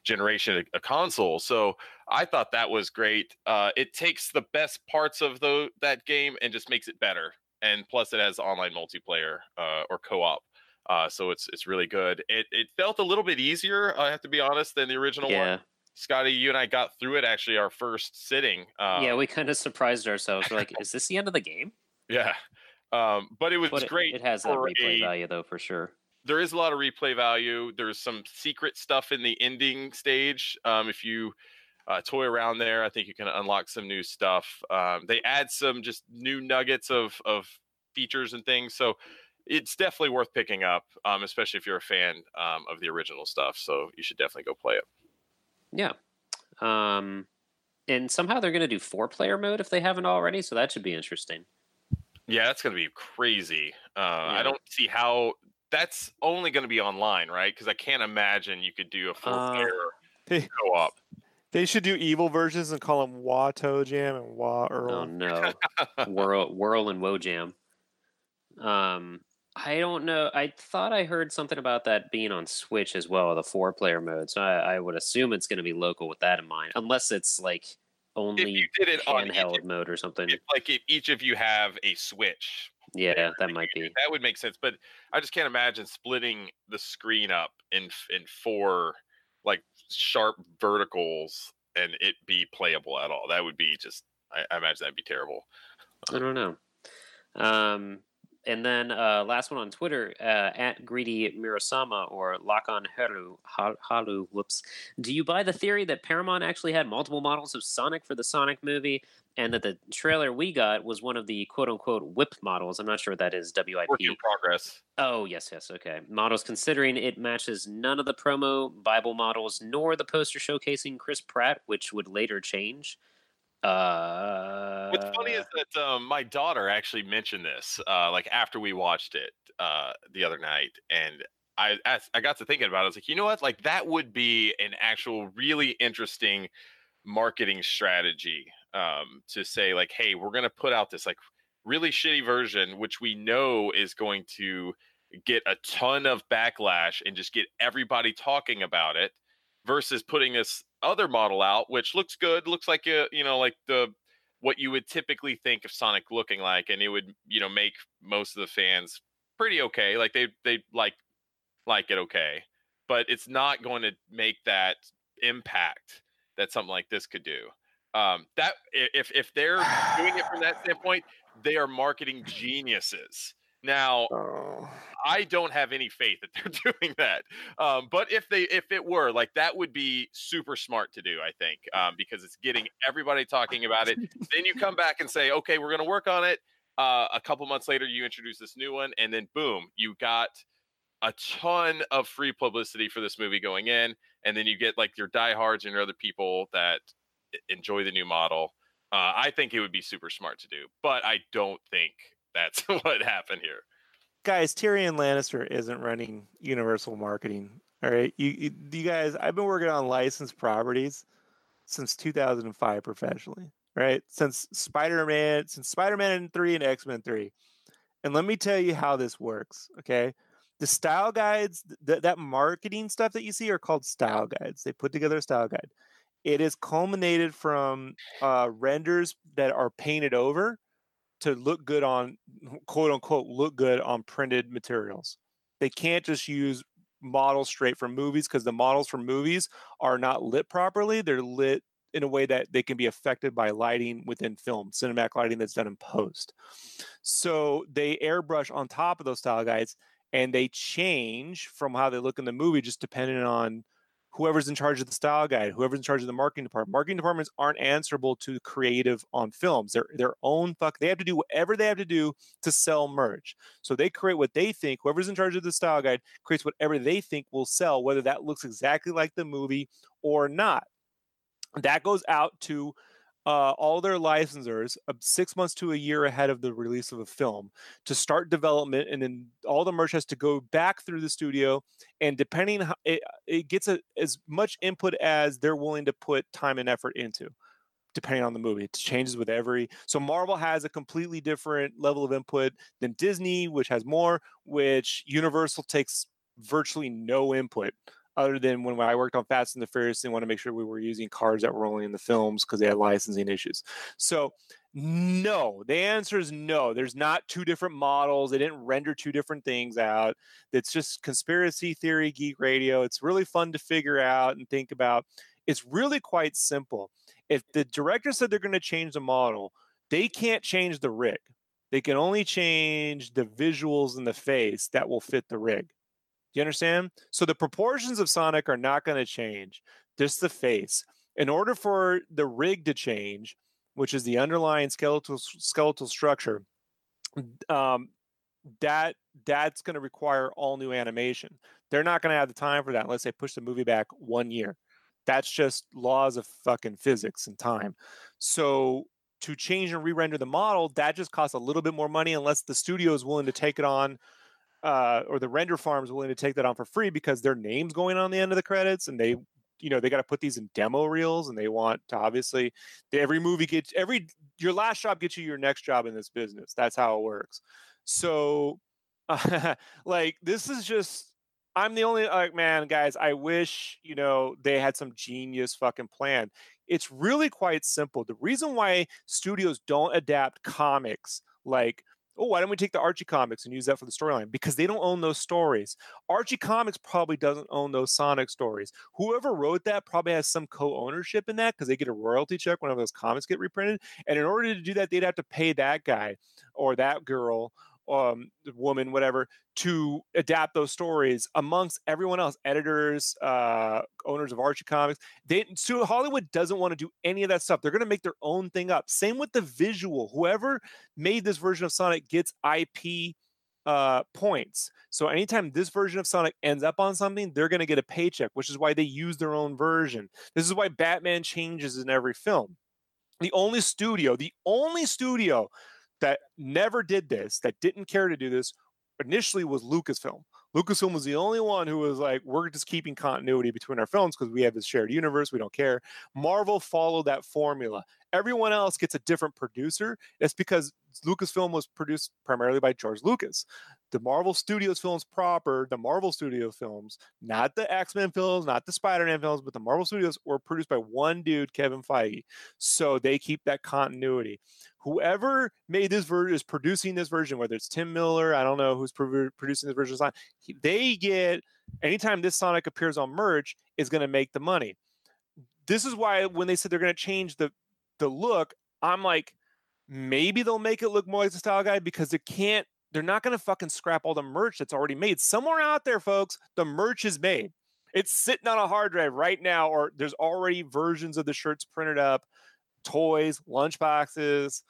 generation of a console so i thought that was great. Uh, it takes the best parts of the, that game and just makes it better and plus it has online multiplayer uh, or co-op uh, so it's it's really good. It it felt a little bit easier, I have to be honest, than the original Yeah. one. Scotty, you and I got through it actually our first sitting. Uh, yeah, we kind of surprised ourselves. We're like, is this the end of the game? yeah. Um, but it was But great. it has that replay a- value, though, for sure. there is a lot of replay value. There's some secret stuff in the ending stage. Um, if you uh, toy around there, I think you can unlock some new stuff. Um, they add some just new nuggets of of features and things. So it's definitely worth picking up, um, especially if you're a fan um, of the original stuff. So you should definitely go play it. Yeah. Um, and somehow they're going to do four player mode if they haven't already, so that should be interesting. Yeah, that's going to be crazy. Uh, I don't see how that's only going to be online, right? Because I can't imagine you could do a four Uh, player Hey. Co-op. they should do evil versions and call them Wah Toe Jam and Wah Earl. Oh no, whirl, whirl, and Wojam. Um, I don't know. I thought I heard something about that being on Switch as well, the four player mode. So I, I would assume it's going to be local with that in mind, unless it's like If only you did it on each, handheld mode or something. if, like if each of you have a Switch, Yeah, that might be. that would make sense. But I just can't imagine splitting the screen up in in four like sharp verticals and it be playable at all. That would be just. I, I imagine that'd be terrible. I don't know. Um, and then uh, last one on Twitter uh, at Greedy Mirasama or Lakan Haru. Ha- Haru. Whoops. Do you buy the theory that Paramount actually had multiple models of Sonic for the Sonic movie, and that the trailer we got was one of the quote unquote whip models? I'm not sure what that is. WIP. Work in progress. Oh, yes, yes, okay. Models considering it matches none of the promo Bible models nor the poster showcasing Chris Pratt, which would later change. Uh, What's funny is that um, my daughter actually mentioned this, uh, like after we watched it uh, the other night, and I I got to thinking about it. I was like, you know what? Like that would be an actual really interesting marketing strategy um, to say, like, hey, we're gonna put out this like really shitty version, which we know is going to get a ton of backlash and just get everybody talking about it, versus putting this other model out, which looks good, looks like a you know like the what you would typically think of Sonic looking like, and it would you know make most of the fans pretty okay. Like they they like like it okay, but it's not going to make that impact that something like this could do. Um, that if if they're doing it from that standpoint, they are marketing geniuses. Now, Oh. I don't have any faith that they're doing that. Um, but if they if it were like that would be super smart to do, I think, um, because it's getting everybody talking about it. then you come back and say, okay, we're going to work on it. Uh, a couple months later, you introduce this new one, and then boom, you got a ton of free publicity for this movie going in, and then you get like your diehards and your other people that enjoy the new model. Uh, I think it would be super smart to do, but I don't think that's what happened here. Guys, Tyrion Lannister isn't running Universal Marketing. All right, you, you, you guys. I've been working on licensed properties since 2005 professionally. Right, since Spider Man, since Spider Man three and X Men three, and let me tell you how this works. Okay, the style guides, th- that marketing stuff that you see are called style guides. They put together a style guide. It is culminated from uh, renders that are painted over to look good on quote unquote look good on printed materials. They can't just use models straight from movies because the models from movies are not lit properly. They're lit in a way that they can be affected by lighting within film, cinematic lighting that's done in post. So they airbrush on top of those style guides and they change from how they look in the movie just depending on whoever's in charge of the style guide, whoever's in charge of the marketing department. Marketing departments aren't answerable to creative on films. They're their own fuck. They have to do whatever they have to do to sell merch. So they create what they think. Whoever's in charge of the style guide creates whatever they think will sell, whether that looks exactly like the movie or not. That goes out to uh, all their licensors uh, six months to a year ahead of the release of a film to start development, and then all the merch has to go back through the studio. And depending, how, it, it gets a, as much input as they're willing to put time and effort into depending on the movie. It changes with every. So Marvel has a completely different level of input than Disney, which has more, which Universal takes virtually no input other than when I worked on Fast and the Furious, they want to make sure we were using cars that were only in the films because they had licensing issues. So, no, the answer is no. There's not two different models. They didn't render two different things out. It's just conspiracy theory, geek radio. It's really fun to figure out and think about. It's really quite simple. If the director said they're going to change the model, they can't change the rig. They can only change the visuals in the face that will fit the rig. Do you understand? So the proportions of Sonic are not going to change, just the face. In order for the rig to change, which is the underlying skeletal skeletal structure, um, that that's going to require all new animation. They're not going to have the time for that unless they push the movie back one year. That's just laws of fucking physics and time. So to change and re-render the model, that just costs a little bit more money unless the studio is willing to take it on uh, or the render farm is willing to take that on for free because their name's going on the end of the credits and they you know they got to put these in demo reels and they want to obviously every movie gets every your last job gets you your next job in this business. That's how it works. So uh, like this is just i'm the only like man guys i wish you know they had some genius fucking plan. It's really quite simple. The reason why studios don't adapt comics like oh, why don't we take the Archie comics and use that for the storyline? Because they don't own those stories. Archie Comics probably doesn't own those Sonic stories. Whoever wrote that probably has some co ownership in that because they get a royalty check whenever those comics get reprinted. And in order to do that, they'd have to pay that guy or that girl um, woman, whatever, to adapt those stories amongst everyone else, editors, uh, owners of Archie Comics. They so Hollywood doesn't want to do any of that stuff. They're going to make their own thing up. Same with the visual. Whoever made this version of Sonic gets IP uh, points. So anytime this version of Sonic ends up on something, they're going to get a paycheck, which is why they use their own version. This is why Batman changes in every film. The only studio, the only studio that never did this, that didn't care to do this, initially was Lucasfilm. Lucasfilm was the only one who was like, we're just keeping continuity between our films because we have this shared universe. We don't care. Marvel followed that formula. Everyone else gets a different producer. It's because Lucasfilm was produced primarily by George Lucas the Marvel Studios films proper, the Marvel Studio films, not the X Men films, not the Spider Man films, but the Marvel Studios were produced by one dude, Kevin Feige. So they keep that continuity. Whoever made this version is producing this version, whether it's Tim Miller, I don't know who's pro- producing this version, they get anytime this Sonic appears on merch is going to make the money. This is why when they said they're going to change the the look, I'm like, maybe they'll make it look more like the style guide because it can't they're not going to fucking scrap all the merch that's already made. Somewhere out there, folks, the merch is made. It's sitting on a hard drive right now, or there's already versions of the shirts printed up, toys, lunchboxes,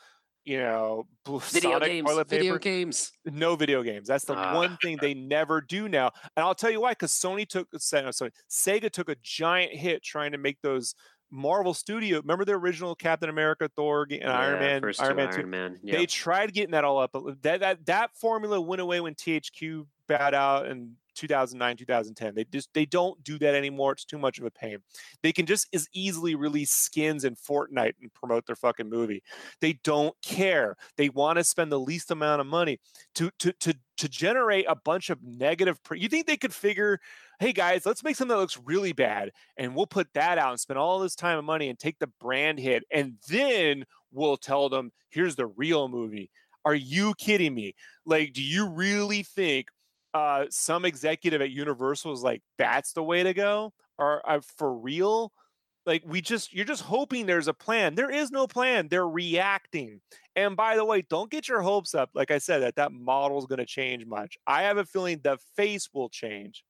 you know, Video Sonic games. toilet Video paper. games. No video games. That's the Ah. one thing they never do now. And I'll tell you why. Because Sony took, no, sorry, Sega took a giant hit trying to make those Marvel Studio. Remember the original Captain America, Thor, and Iron Man, first Iron Man Iron two. Man. They Yeah. tried getting that all up, but that that that formula went away when THQ bowed out in 2009, 2010. They just they don't do that anymore. It's too much of a pain. They can just as easily release skins in Fortnite and promote their fucking movie. They don't care. They want to spend the least amount of money to to to to generate a bunch of negative. Pre- you think they could figure? Hey guys, let's make something that looks really bad, and we'll put that out and spend all this time and money and take the brand hit, and then we'll tell them, here's the real movie. Are you kidding me? Like, do you really think uh, some executive at Universal is like, that's the way to go? Or uh, for real? Like, we just, you're just hoping there's a plan. There is no plan. They're reacting. And by the way, don't get your hopes up. Like I said, that that model is going to change much. I have a feeling the face will change.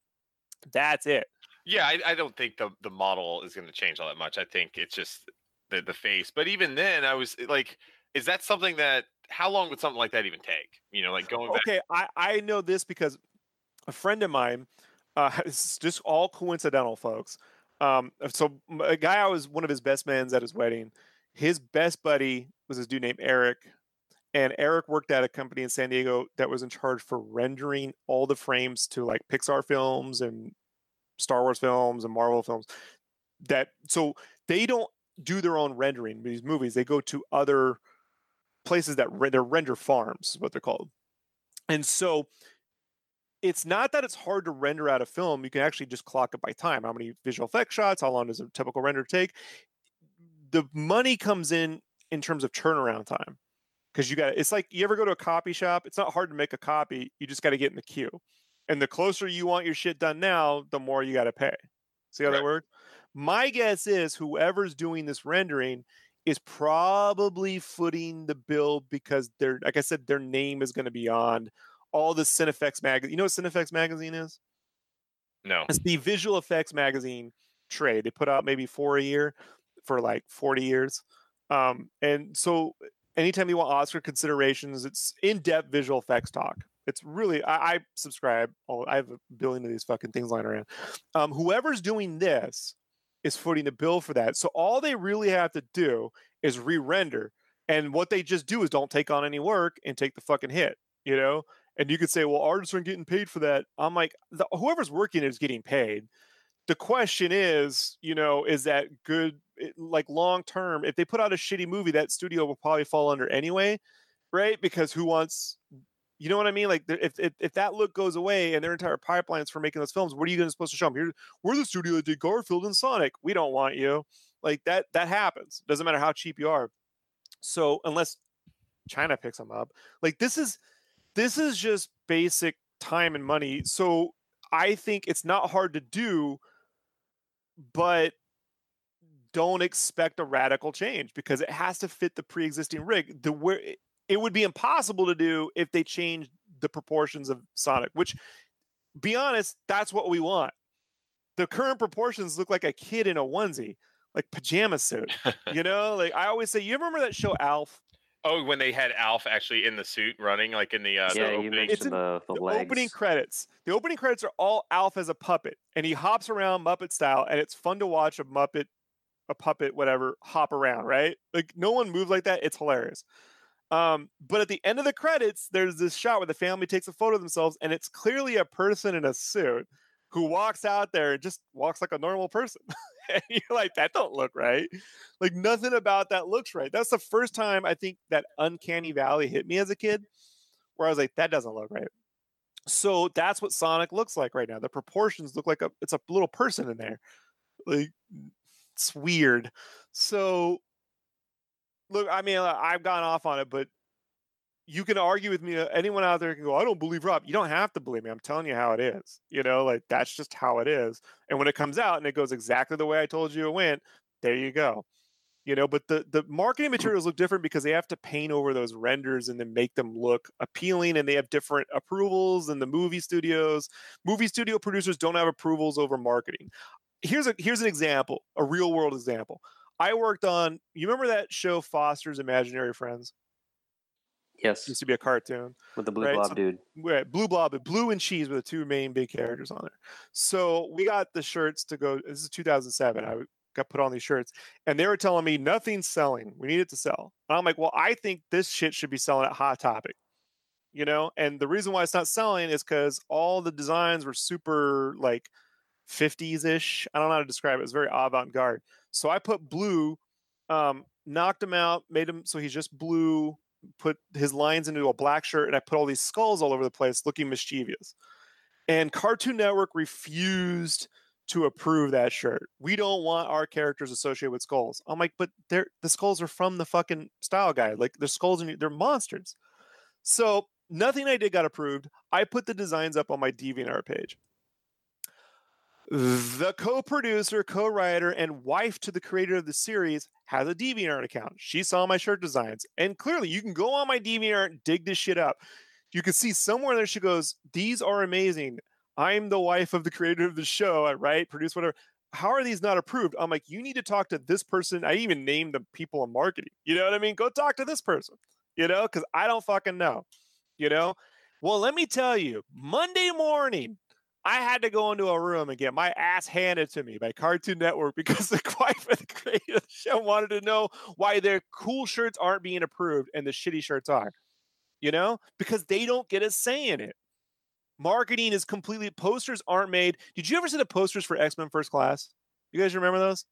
That's it. Yeah, I, I don't think the the model is going to change all that much. I think it's just the the face. But even then, I was like, is that something that? How long would something like that even take? You know, like going back. Okay, I, I know this because a friend of mine, uh, it's just all coincidental, folks. Um, so a guy I was one of his best mans at his wedding. His best buddy was this dude named Eric, and Eric worked at a company in San Diego that was in charge for rendering all the frames to like Pixar films and Star Wars films and Marvel films. That so they don't do their own rendering these movies. They go to other places that re- they're render farms, is what they're called. And so it's not that it's hard to render out a film. You can actually just clock it by time. How many visual effect shots? How long does a typical render take? The money comes in in terms of turnaround time. Because you got it's like you ever go to a copy shop, it's not hard to make a copy. You just got to get in the queue. And the closer you want your shit done now, the more you got to pay. See how Right. that works? My guess is whoever's doing this rendering is probably footing the bill because they're like I said, their name is going to be on all the Cinefex magazine. You know what Cinefex magazine is? No. It's the visual effects magazine trade. They put out maybe four a year for like 40 years. Um, and so anytime you want Oscar considerations, it's in-depth visual effects talk. It's really I, I subscribe. All I have a billion of these fucking things lying around. Um, whoever's doing this is footing the bill for that. So all they really have to do is re-render. And what they just do is don't take on any work and take the fucking hit, you know? And you could say, well, artists aren't getting paid for that. I'm like, the, whoever's working is getting paid. The question is, you know, is that good? It- Like long term, if they put out a shitty movie, that studio will probably fall under anyway, right? Because who wants, you know what I mean? Like, if if, if that look goes away and their entire pipelines for making those films, what are you going to supposed to show them? Here, we're the studio that did Garfield and Sonic. We don't want you. Like that. That happens. Doesn't matter how cheap you are. So unless China picks them up, like this is this is just basic time and money. So I think it's not hard to do, but don't expect a radical change because it has to fit the pre-existing rig. The where it- it would be impossible to do if they changed the proportions of Sonic, which be honest, that's what we want. The current proportions look like a kid in a onesie, like pajama suit. you know, like I always say, you remember that show Alf? Oh, when they had Alf actually in the suit running, like in the uh, the yeah, you opening. mentioned It's in the, the, the legs. opening credits. The opening credits are all Alf as a puppet, and he hops around Muppet style, and it's fun to watch a Muppet, a puppet, whatever, hop around. Right? Like no one moves like that. It's hilarious. Um, but at the end of the credits, there's this shot where the family takes a photo of themselves, and it's clearly a person in a suit who walks out there and just walks like a normal person. and you're like, that don't look right. Like nothing about that looks right. That's the first time I think that uncanny valley hit me as a kid, where I was like, that doesn't look right. So that's what Sonic looks like right now. The proportions look like a it's a little person in there. Like it's weird. So look, I mean, I've gone off on it, but you can argue with me. uh, Anyone out there can go, I don't believe Rob. You don't have to believe me. I'm telling you how it is. You know, like that's just how it is. And when it comes out and it goes exactly the way I told you it went, there you go. You know, but the the marketing materials look different because they have to paint over those renders and then make them look appealing and they have different approvals than the movie studios. Movie studio producers don't have approvals over marketing. Here's a here's an example, a real world example. I worked on you remember that show Foster's Imaginary Friends? Yes, Used to be a cartoon. with the blue right, blob so- dude. Right, Blue Blob, Bloo and Cheese were the two main big characters on there. So we got the shirts to go. This is 2007. I got put on these shirts, and they were telling me nothing's selling. We need it to sell. And I'm like, well, I think this shit should be selling at Hot Topic. You know, and the reason why it's not selling is because all the designs were super like 50s ish. I don't know how to describe it. It's very avant garde. So I put blue, um, knocked him out, made him so he's just blue, put his lines into a black shirt, and I put all these skulls all over the place looking mischievous. And Cartoon Network refused to approve that shirt. We don't want our characters associated with skulls. I'm like, but they're the skulls are from the fucking style guide. Like the skulls and they're monsters. So nothing I did got approved. I put the designs up on my DeviantArt page. The co-producer, co-writer, and wife to the creator of the series has a DeviantArt account. She saw my shirt designs, and clearly, you can go on my DeviantArt dig this shit up. You can see somewhere there she goes, "These are amazing. I'm the wife of the creator of the show. I write, produce, whatever. How are these not approved?" I'm like, "You need to talk to this person." I even named the people in marketing. You know what I mean? Go talk to this person. You know, because I don't fucking know. You know. Well, let me tell you, Monday morning, I had to go into a room and get my ass handed to me by Cartoon Network because the wife of the creator of the show wanted to know why their cool shirts aren't being approved and the shitty shirts are. You know, because they don't get a say in it. Marketing is completely posters aren't made. Did you ever see the posters for X Men First Class? You guys remember those?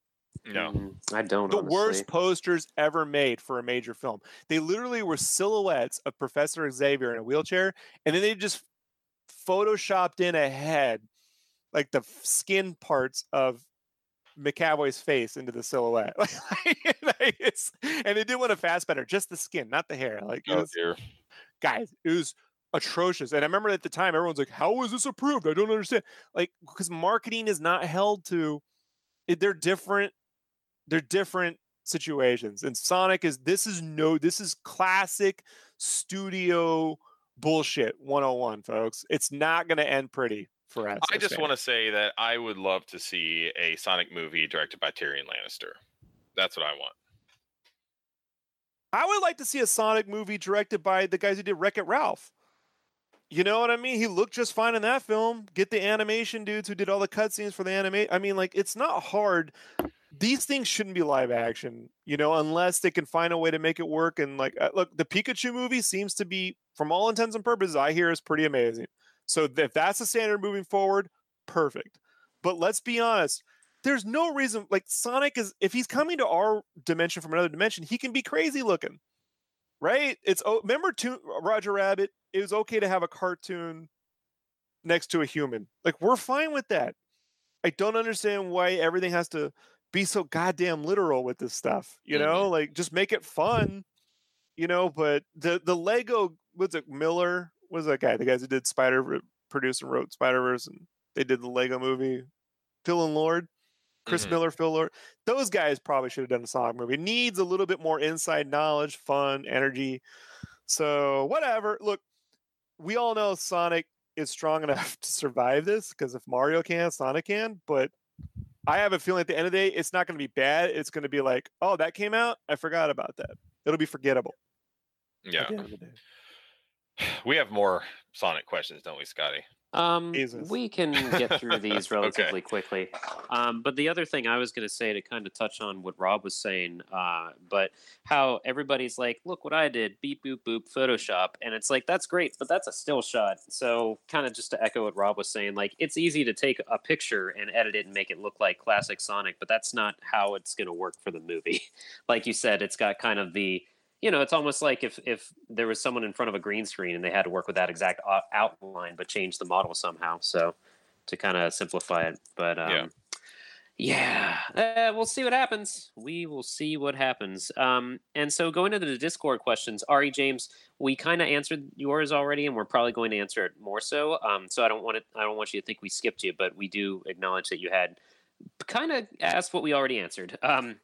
No. I don't. the honestly. worst posters ever made for a major film. They literally were silhouettes of Professor Xavier in a wheelchair, and then they just photoshopped in a head, like the skin parts of McAvoy's face into the silhouette. Like, it's, and they did one of better, just the skin, not the hair. Like Oh was, dear. guys, it was atrocious. And I remember at the time, everyone's like, "How is this approved? I don't understand." Like, because marketing is not held to. They're different. They're different situations. And Sonic is this is no. This is classic studio bullshit 101, folks. It's not going to end pretty for us. I just want to say that I would love to see a Sonic movie directed by Tyrion Lannister. That's what I want. I would like to see a Sonic movie directed by the guys who did Wreck It Ralph. You know what I mean? He looked just fine in that film. Get the animation dudes who did all the cutscenes for the anime. I mean, like, it's not hard. These things shouldn't be live action, you know, unless they can find a way to make it work. And like, uh, look, the Pikachu movie seems to be, from all intents and purposes, I hear is pretty amazing. So if that's the standard moving forward, perfect. But let's be honest, there's no reason like Sonic is if he's coming to our dimension from another dimension, he can be crazy looking. Right? It's oh remember to, Roger Rabbit, it was okay to have a cartoon next to a human. Like we're fine with that. I don't understand why everything has to be so goddamn literal with this stuff. You Mhm. know, like just make it fun. You know, but the the Lego was it Miller? Was that guy? The guys who did Spider produced and wrote Spider Verse, and they did the Lego movie. Phil and Lord, Chris Mhm. Miller, Phil Lord. Those guys probably should have done a Sonic movie. It needs a little bit more inside knowledge, fun, energy. So whatever. Look, we all know Sonic is strong enough to survive this because if Mario can, Sonic can. But I have a feeling at the end of the day, it's not going to be bad. It's going to be like, oh, that came out. I forgot about that. It'll be forgettable. Yeah. At the end of the day. We have more Sonic questions, don't we, Scotty? Um, we can get through these Okay. relatively quickly. Um, but the other thing I was going to say to kind of touch on what Rob was saying, uh, but how everybody's like, look what I did, beep, boop, boop, Photoshop. And it's like, that's great, but that's a still shot. So, kind of just to echo what Rob was saying, like, it's easy to take a picture and edit it and make it look like classic Sonic, but that's not how it's going to work for the movie. like you said, it's got kind of the you know, it's almost like if if there was someone in front of a green screen and they had to work with that exact outline, but change the model somehow. So to kind of simplify it, but um, Yeah. yeah, uh, we'll see what happens. We will see what happens. Um, and so going into the Discord questions, Ari James, we kind of answered yours already, and we're probably going to answer it more so. Um, so I don't want it. I don't want you to think we skipped you, but we do acknowledge that you had kind of asked what we already answered. Um,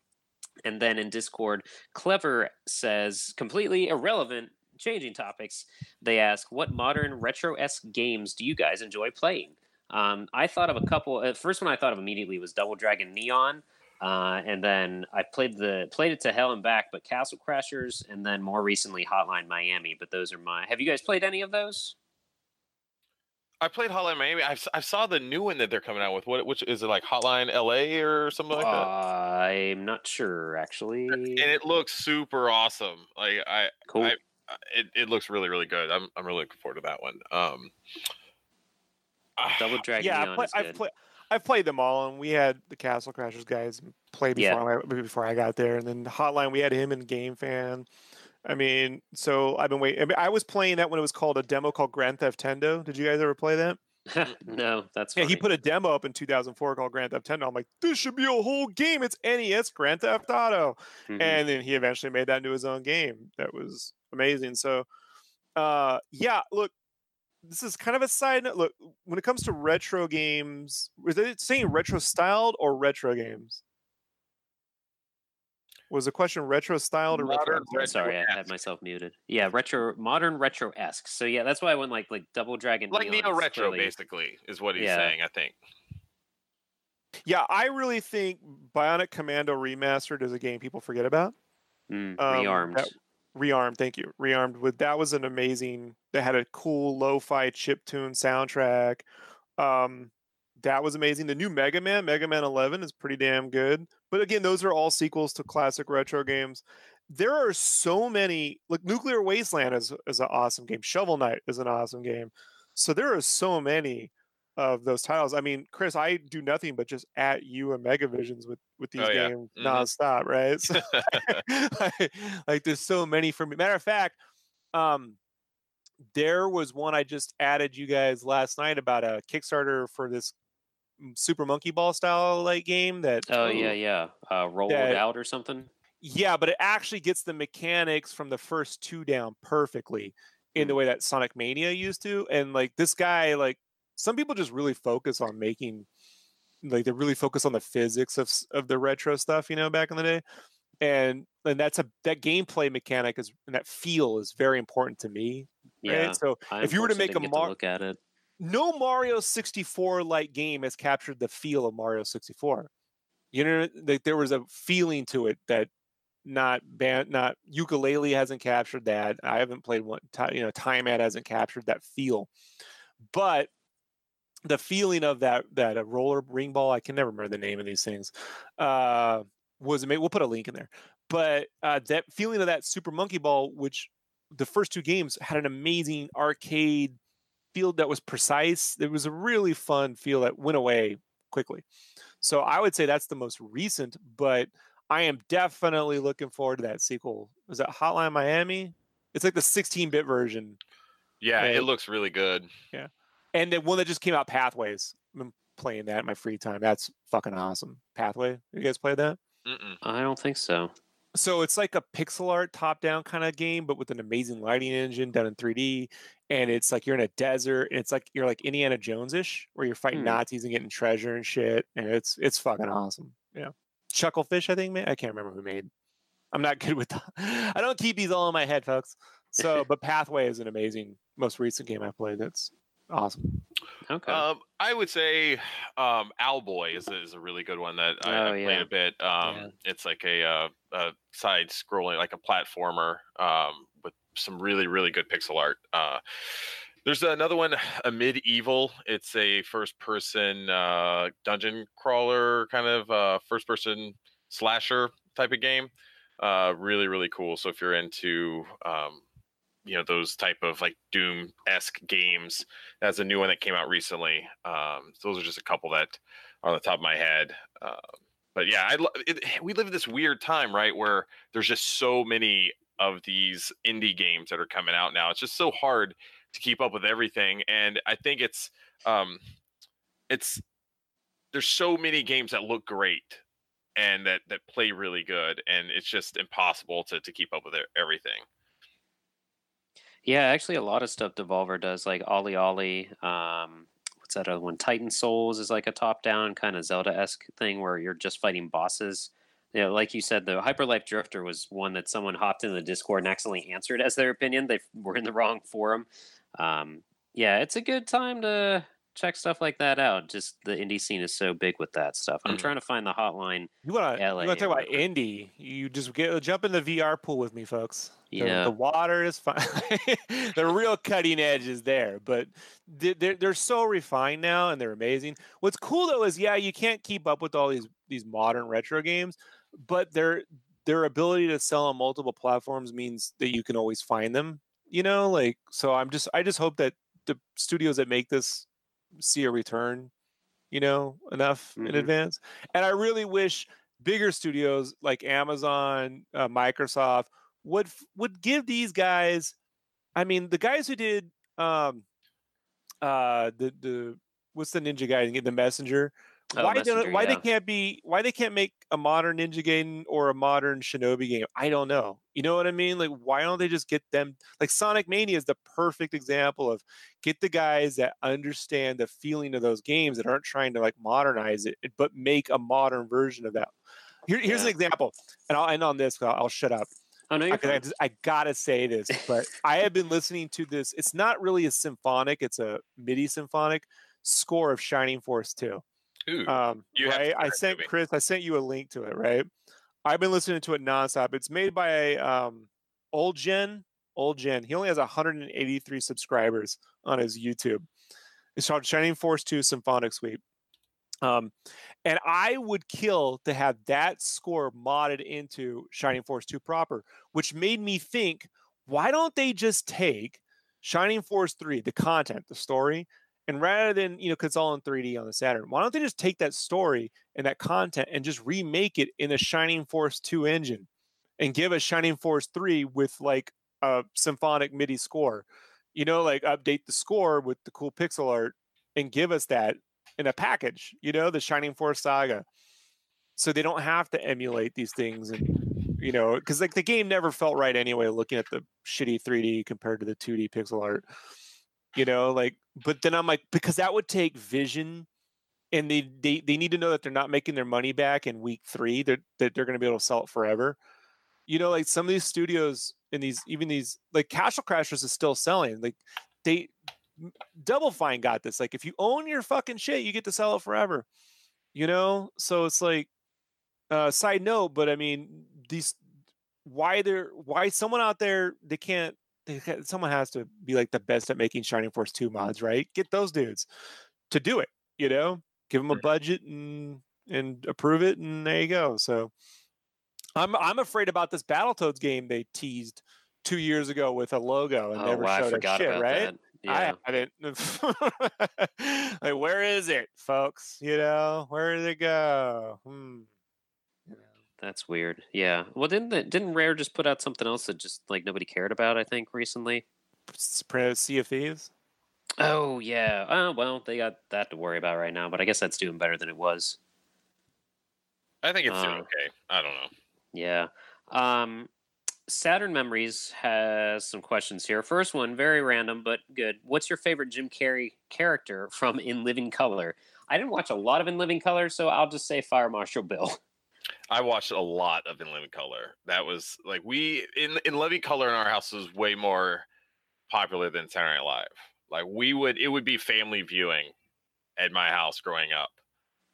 and then in Discord, Clever says completely irrelevant, changing topics. They ask, "What modern retro esque games do you guys enjoy playing?" Um, I thought of a couple. Uh, first one I thought of immediately was Double Dragon Neon. Uh, and then I played the played it to hell and back, but Castle Crashers, and then more recently Hotline Miami. But those are my. Have you guys played any of those? I played Hotline Miami. I I saw the new one that they're coming out with. What which is it like Hotline LA or something like that? I'm not sure actually. And it looks super awesome. Like I Cool. I- it, it looks really really good. I'm I'm really looking forward to that one. Um Double Dragon yeah, I play, I've good. play, I've played them all, and we had the Castle Crashers guys play Yeah. before I, before I got there, and then Hotline we had him and Game Fan. I mean, so I've been waiting. I, mean, I was playing that when it was called a demo called Grand Theftendo. Did you guys ever play that? no, that's Yeah, he put a demo up in 2004 called Grand Theftendo. I'm like, this should be a whole game. It's NES Grand Theft Auto. Mhm. and then he eventually made that into his own game that was amazing so uh yeah look this is kind of a side note look when it comes to retro games was it saying retro styled or retro games was the question retro styled or retro? Modern I'm sorry. retro- Sorry, I had myself muted. Yeah, retro, modern retro esque. So yeah, that's why I went like like Double Dragon. like neo retro, clearly- basically is what he's Yeah. saying, I think. yeah i really think bionic commando remastered is a game people forget about Mm, Um, rearmed. that- rearmed thank you rearmed with that was an amazing that had a cool lo-fi chip tune soundtrack um that was amazing. The new mega man mega man 11 is pretty damn good. But again those are all sequels to classic retro games. There are so many like nuclear wasteland is, is an awesome game. Shovel knight is an awesome game. So there are so many of those titles. I mean chris i do nothing but just at you and megavisions with with these Oh, yeah. games Mhm. nonstop right? So, like, like there's so many for me. Matter of fact um there was one i just added you guys last night about a kickstarter for this super monkey ball style like game that oh yeah, yeah. Uh, rolled that- out or something. yeah but it actually gets the mechanics from the first two down perfectly in the way that sonic mania used to and like this guy like some people just really focus on making like they really focus on the physics of of the retro stuff you know back in the day and and that's a that gameplay mechanic is and that feel is very important to me Yeah. right so I if you were to make a didn't get Mar- look at it. No Mario 64 like game has captured the feel of Mario 64. You know, like there was a feeling to it that not band, not Yooka-Laylee hasn't captured that. I haven't played one. You know, Time Ad hasn't captured that feel, but the feeling of that that a roller ring ball. I can never remember the name of these things. Uh, was amazing. We'll put a link in there, but uh, that feeling of that Super Monkey Ball, which the first two games had an amazing arcade feel that was precise. It was a really fun feel that went away quickly. So I would say that's the most recent, but I am definitely looking forward to that sequel. Was that Hotline Miami? It's like the 16-bit version, Yeah, Right. it looks really good. Yeah. And the one that just came out, Pathways. I'm playing that in my free time. That's fucking awesome. Pathway. You guys played that? Mm-mm. I don't think so. So it's like a pixel art top down kind of game but with an amazing lighting engine done in 3d and it's like you're in a desert and it's like you're like indiana jones-ish where you're fighting Hmm. nazis and getting treasure and shit and it's it's fucking awesome. Yeah. Chucklefish i think man i can't remember who made i'm not good with the, i don't keep these all in my head folks. So but pathway is an amazing most recent game i played that's awesome Okay. Um, I would say um, Owlboy is, a- is a really good one that I, Oh, I played yeah. a bit. Um, Yeah. It's like a, uh, a side scrolling, like a platformer um, with some really, really good pixel art. Uh, there's another one, a medieval. It's a first person uh, dungeon crawler kind of uh, first person slasher type of game. Uh, really, really cool. So if you're into um, you know those type of like doom esque games that's a new one that came out recently um so those are just a couple that are on the top of my head um, but yeah I, we live in this weird time right where there's just so many of these indie games that are coming out now. It's just so hard to keep up with everything and i think it's um it's there's so many games that look great and that that play really good and it's just impossible to to keep up with everything Yeah, actually, a lot of stuff Devolver does, like OlliOlli. Um, what's that other one? Titan Souls is like a top-down kind of Zelda-esque thing where you're just fighting bosses. You know, like you said, the Hyper Light Drifter was one that someone hopped into the Discord and accidentally answered as their opinion. They were in the wrong forum. Um, yeah, it's a good time to check stuff like that out. Just the indie scene is so big with that stuff. I'm Mhm. trying to find the hotline. You want to you LA want to talk about indie? You just get jump in the VR pool with me, folks. The- Yeah. the, water is fine. the real cutting edge is there, but they- they're they're so refined now and they're amazing. What's cool though is yeah, you can't keep up with all these these modern retro games, but their their ability to sell on multiple platforms means that you can always find them. You know, like so. I'm just I just hope that the studios that make this see a return. You know, enough in Mhm. advance, and I really wish bigger studios like Amazon, uh, Microsoft would would give these guys. I mean, the guys who did um, uh, the the what's the ninja guy? The messenger. Oh, why don't, why yeah. they can't be why they can't make a modern ninja game or a modern shinobi game? I don't know. You know what I mean? Like, why don't they just get them? Like Sonic Mania is the perfect example of get the guys that understand the feeling of those games that aren't trying to like modernize it, but make a modern version of that. Here, here's an example, and I'll end on this. I'll, I'll shut up. Oh no, you're Okay, I, just, I gotta say this, but I have been listening to this. It's not really a symphonic; it's a MIDI symphonic score of Shining Force 2. Ooh, Um, right? I sent me. Chris. I sent you a link to it. Right? I've been listening to it nonstop. It's made by um, Old Gen. Old Gen. He only has 183 subscribers on his YouTube. It's called Shining Force 2 Symphonic Suite. Um, and I would kill to have that score modded into Shining Force 2 proper, which made me think, why don't they just take Shining Force 3, the content, the story, and rather than, you know, because it's all in 3D on the Saturn, why don't they just take that story and that content and just remake it in a Shining Force 2 engine and give us Shining Force 3 with like a symphonic MIDI score? You know, like update the score with the cool pixel art and give us that in a package, you know, the Shining Force saga. So they don't have to emulate these things and you know, because like the game never felt right anyway, looking at the shitty 3D compared to the 2D pixel art. You know, like but then I'm like, because that would take vision and they they, they need to know that they're not making their money back in week three, that that they're gonna be able to sell it forever. You know, like some of these studios and these even these like Castle Crashers is still selling. Like they Double Fine got this. Like if you own your fucking shit, you get to sell it forever. You know? So it's like uh side note, but I mean these why they're why someone out there they can't someone has to be like the best at making Shining Force 2 mods, right? Get those dudes to do it, you know? Give them a budget and and approve it and there you go. So I'm I'm afraid about this Battletoads game they teased 2 years ago with a logo and oh never wow, I showed a forgot shit, about right? that. Yeah. I haven't. like, where is it, folks? You know, where did it go? Hmm. You know. That's weird. Yeah. Well, didn't the, didn't Rare just put out something else that just like nobody cared about? I think recently. S- pre- Sea of Thieves. Oh yeah. Oh well, they got that to worry about right now. But I guess that's doing better than it was. I think it's doing uh, okay. I don't know. Yeah. Um, Saturn Memories has some questions here. First one, very random but good. What's your favorite Jim Carrey character from In Living Color? I didn't watch a lot of In Living Color, so I'll just say Fire Marshal Bill. I watched a lot of In Living Color. That was like we in in Living Color in our house was way more popular than Saturday Night Live. Like we would it would be family viewing at my house growing up.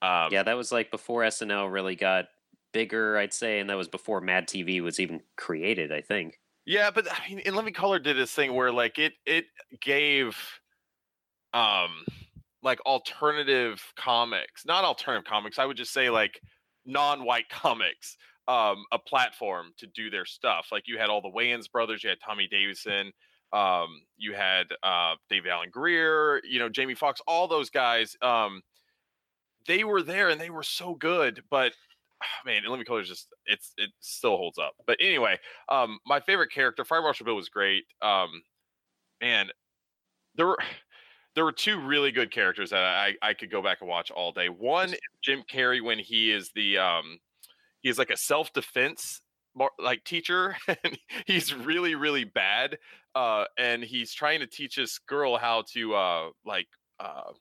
Um, yeah, that was like before SNL really got bigger, I'd say, and that was before Mad TV was even created. I think. Yeah, but I mean, In Living Color did this thing where like it it gave um like alternative comics, not alternative comics. I would just say like non-white comics um a platform to do their stuff. Like you had all the Wayans brothers, you had Tommy Davidson, um you had uh Dave Alan Grier, you know, Jamie Foxx, all those guys um they were there and they were so good, but man, In Living Color just it's it still holds up. But anyway, um, my favorite character, Fire Marshal Bill, was great. Um, man, there were there were two really good characters that I I could go back and watch all day. One, is Jim Carrey when he is the um, he is like a self defense like teacher, and he's really really bad. Uh, and he's trying to teach this girl how to uh like uh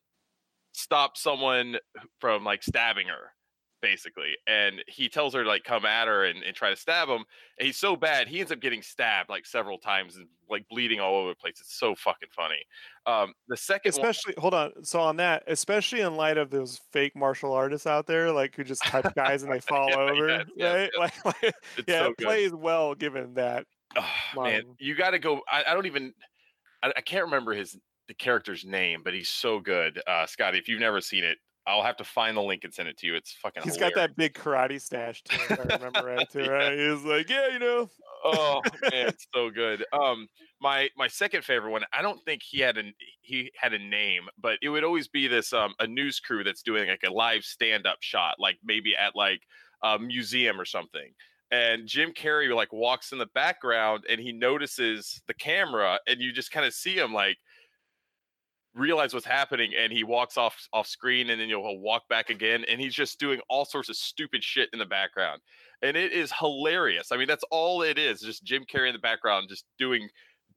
stop someone from like stabbing her basically. And he tells her to like come at her and, and try to stab him. And he's so bad, he ends up getting stabbed like several times and like bleeding all over the place. It's so fucking funny. Um, the second one, Especially, hold on. So on that, especially in light of those fake martial artists out there, like who just touch guys and they fall Yeah, over, yes, right? Like, like, yeah, so it good. plays well given that. Oh, man, you got to go. I, I don't even. I, I can't remember his the character's name, but he's so good. Uh, Scotty, if you've never seen it, I'll have to find the link and send it to you. It's fucking. He's got that big karate stash too, if I remember right too, right? He's like, yeah, you know, oh man, it's so good. Um, my my second favorite one. I don't think he had an he had a name, but it would always be this um a news crew that's doing like a live stand up shot, like maybe at like a museum or something. And Jim Carrey like walks in the background and he notices the camera, and you just kind of see him like realize what's happening and he walks off off screen and then you'll walk back again and he's just doing all sorts of stupid shit in the background and it is hilarious i mean that's all it is just jim carrey in the background just doing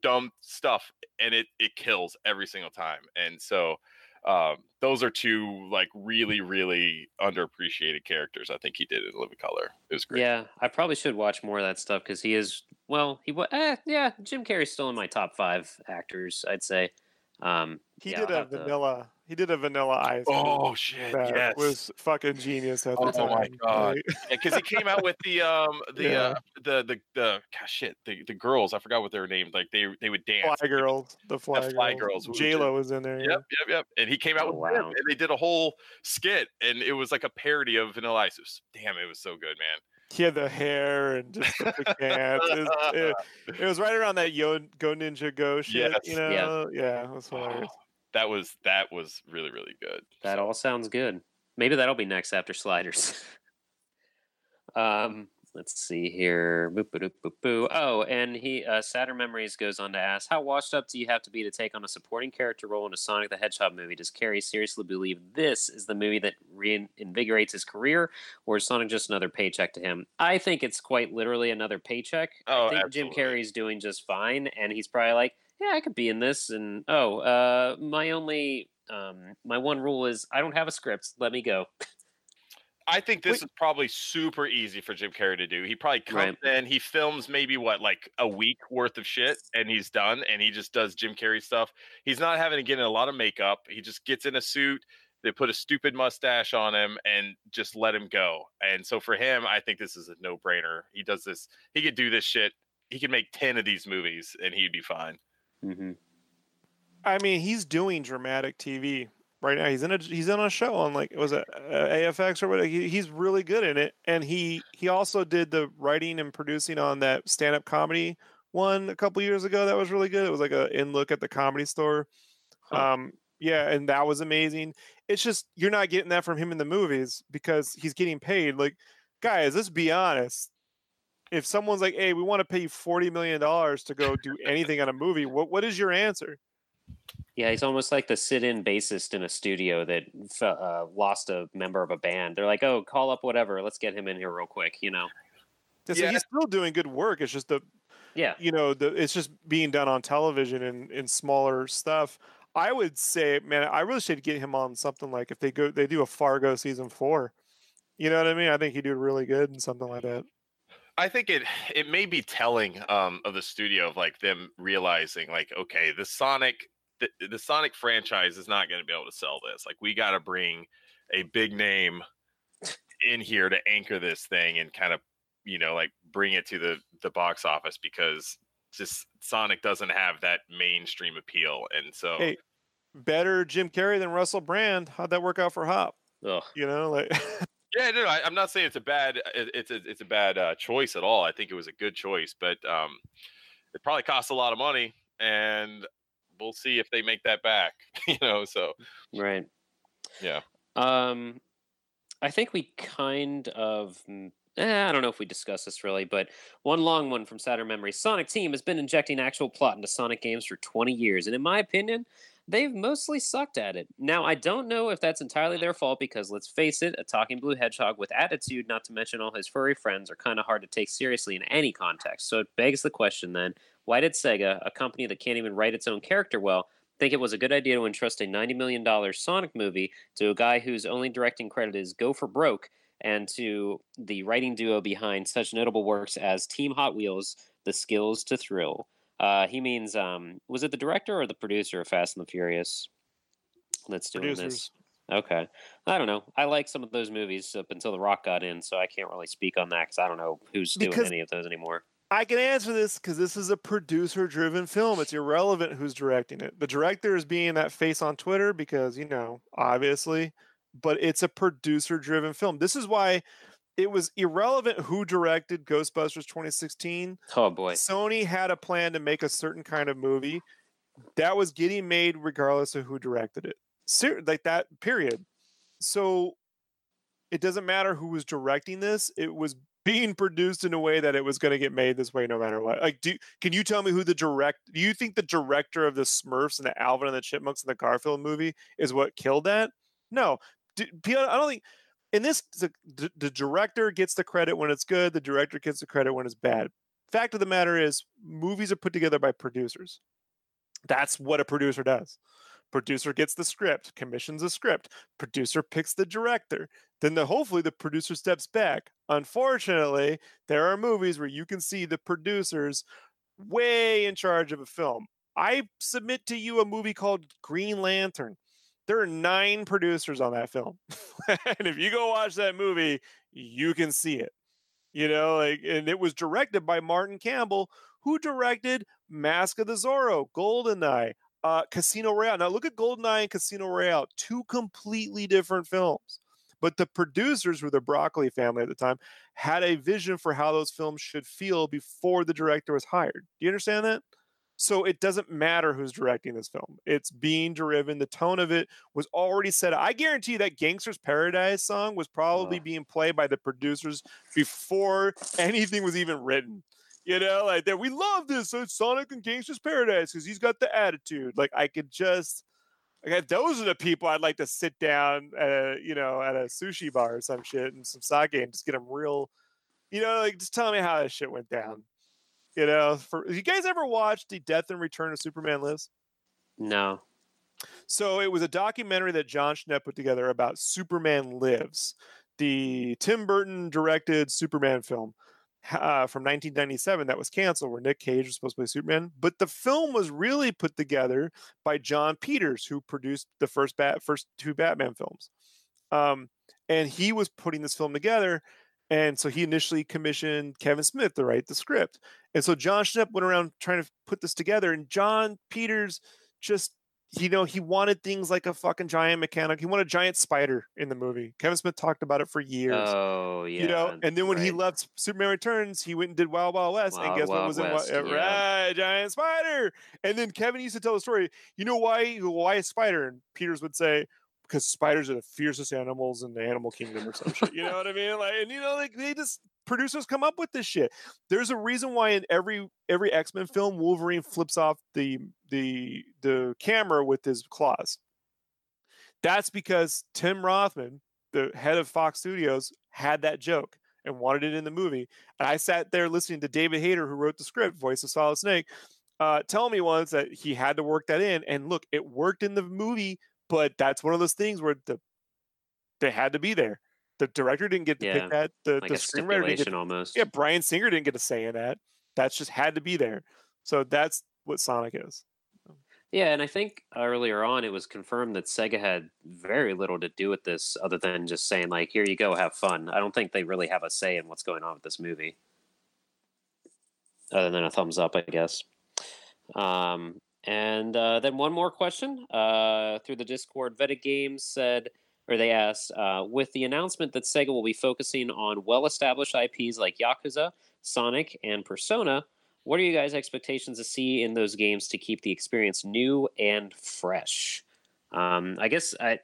dumb stuff and it it kills every single time and so um, those are two like really really underappreciated characters i think he did in living color it was great Yeah, I probably should watch more of that stuff because he is well. He was eh, yeah. Jim Carrey's still in my top five actors. I'd say. Um, he yeah, did I'll a have to- vanilla. He did a vanilla ice. oh shit that yes was fucking genius at the Oh time. my God. right? because he came out with the um the Yeah. uh the the the gosh shit the, the girls I forgot what they were named like they they would dance Fly girls, the fly, Fly Girls, girls. J Lo was in there. Yep, yep, yep. And he came out Oh, with them, wow. and they did a whole skit, and it was like a parody of Vanilla Ice. It was, damn, it was so good, man. He had the hair and just the pants. It, was- it- it was right around that Yo Go Ninja Go shit. Yes. You know? Yeah. Yeah, it was hilarious. that was that was really really good. That So, all sounds good. Maybe that'll be next after Sliders. um, let's see here. Boop, boop, boop, boop. Oh, and he uh, Saturn Memories goes on to ask, how washed up do you have to be to take on a supporting character role in a Sonic the Hedgehog movie? Does Carrey seriously believe this is the movie that reinvigorates his career, or is Sonic just another paycheck to him? I think it's quite literally another paycheck. Oh, I think Jim. Carrey's doing just fine, and he's probably like, yeah, I could be in this. And oh, uh, my only, um, my one rule is I don't have a script. Let me go. I think this Wait. is probably super easy for Jim Carrey to do. He probably comes in, he films maybe what like a week worth of shit, and he's done, and he just does Jim Carrey stuff. He's not having to get in a lot of makeup. He just gets in a suit. They put a stupid mustache on him and just let him go. And so for him, I think this is a no brainer. He does this. He could do this shit. He could make ten of these movies, and he'd be fine. hmm I mean, he's doing dramatic TV right now. He's in a he's in a show on like was it uh, AFX or whatever. He, he's really good in it, and he he also did the writing and producing on that stand up comedy one a couple years ago. That was really good. It was like a in look at the comedy store. Huh. Um, yeah, and that was amazing. It's just you're not getting that from him in the movies because he's getting paid. Like, guys, let's be honest. If someone's like, "Hey, we want to pay you forty million dollars to go do anything on a movie," what what is your answer? Yeah, he's almost like the sit-in bassist in a studio that uh, lost a member of a band. They're like, "Oh, call up whatever. Let's get him in here real quick." You know? Yeah, so Yeah. he's still doing good work. It's just the Yeah. you know the it's just being done on television and in smaller stuff. I would say, man, I really should get him on something like if they go they do a Fargo season four. You know what I mean? I think he'd do really good in something like that. I think it it may be telling um, of the studio of like them realizing like okay the Sonic the, the Sonic franchise is not going to be able to sell this like we got to bring a big name in here to anchor this thing and kind of you know like bring it to the the box office because just Sonic doesn't have that mainstream appeal and so Hey, Better Jim Carrey than Russell Brand. How'd that work out for Hop? Ugh. You know, like Yeah, no, I, I'm not saying it's a bad it- it's a, it's a bad uh, choice at all. I think it was a good choice, but um, it probably costs a lot of money, and we'll see if they make that back. you know, so Right. yeah. Um, I think we kind of. Eh, I don't know if we discussed this really, but one long one from Saturn Memory. Sonic Team has been injecting actual plot into Sonic games for 20 years, and in my opinion, they've mostly sucked at it. Now, I don't know if that's entirely their fault because, let's face it, a talking blue hedgehog with attitude, not to mention all his furry friends, are kind of hard to take seriously in any context. So it begs the question then why did Sega, a company that can't even write its own character well, think it was a good idea to entrust a $90 million Sonic movie to a guy whose only directing credit is Go for Broke and to the writing duo behind such notable works as Team Hot Wheels, The Skills to Thrill. Uh, he means, um, was it the director or the producer of Fast and the Furious Let's do this? Okay. I don't know. I like some of those movies up until The Rock got in, so I can't really speak on that because I don't know who's doing any of those anymore. I can answer this because this is a producer driven film. It's irrelevant who's directing it. The director is being that face on Twitter because, you know, obviously, but it's a producer driven film. This is why it was irrelevant who directed Ghostbusters 2016. Oh boy. Sony had a plan to make a certain kind of movie that was getting made regardless of who directed it. Ser- like that, period. So it doesn't matter who was directing this, it was being produced in a way that it was going to get made this way no matter what. Like, do can you tell me who the direct? Do you think the director of the Smurfs and the Alvin and the Chipmunks and the Garfield movie is what killed that? No, I don't think. In this, the, the director gets the credit when it's good. The director gets the credit when it's bad. Fact of the matter is, movies are put together by producers. That's what a producer does. Producer gets the script, commissions a script. Producer picks the director. Then the hopefully the producer steps back. Unfortunately, there are movies where you can see the producers way in charge of a film. I submit to you a movie called Green Lantern. There are nine producers on that film. and if you go watch that movie, you can see it. You know, like and it was directed by Martin Campbell, who directed Mask of the Zorro, Goldeneye, uh, Casino Royale. Now look at Goldeneye and Casino Royale, two completely different films. But the producers, were the Broccoli family at the time, had a vision for how those films should feel before the director was hired. Do you understand that? So it doesn't matter who's directing this film. It's being driven. The tone of it was already set. I guarantee you that Gangster's Paradise song was probably being played by the producers before anything was even written. You know, like that we love this. So Sonic and Gangster's Paradise because he's got the attitude. Like I could just like those are the people I'd like to sit down at a, you know, at a sushi bar or some shit and some sake and just get them real, you know, like just tell me how this shit went down. You know, for you guys ever watched the Death and Return of Superman Lives? No. So it was a documentary that Jon Schnepp put together about Superman Lives, the Tim Burton directed Superman film uh, from 1997 that was canceled, where Nick Cage was supposed to play Superman. But the film was really put together by Jon Peters, who produced the first bat first two Batman films, um, and he was putting this film together. And so he initially commissioned Kevin Smith to write the script. And so Jon Schnepp went around trying to put this together, and Jon Peters just you know, he wanted things like a fucking giant mechanic. He wanted a giant spider in the movie. Kevin Smith talked about it for years. Oh yeah. you know, and then when he left Superman Returns, he went and did Wild Wild West, and Wild guess what Wild was in West, Wild, uh, yeah. right, giant spider. And then Kevin used to tell the story. You know why? Why a spider? And Peters would say, because spiders are the fiercest animals in the animal kingdom or some shit. You know what I mean? Like, and you know, like they just producers come up with this shit. There's a reason why in every every X Men film, Wolverine flips off the the the camera with his claws. That's because Tim Rothman, the head of Fox Studios, had that joke and wanted it in the movie. And I sat there listening to David Hayter, who wrote the script, voice of Solid Snake, uh, tell me once that he had to work that in. And look, it worked in the movie, but that's one of those things where the they had to be there. The director didn't get to Yeah, pick that. The, like the screenwriter didn't get almost. yeah, Bryan Singer didn't get a say in that. That's just had to be there. So that's what Sonic is. Yeah, and I think earlier on it was confirmed that Sega had very little to do with this, other than just saying like, "Here you go, have fun." I don't think they really have a say in what's going on with this movie, other than a thumbs up, I guess. Um, and uh, then one more question uh, through the Discord. Vetted Games said, or they asked, uh, with the announcement that Sega will be focusing on well-established IPs like Yakuza, Sonic, and Persona, what are you guys' expectations to see in those games to keep the experience new and fresh? Um, I guess I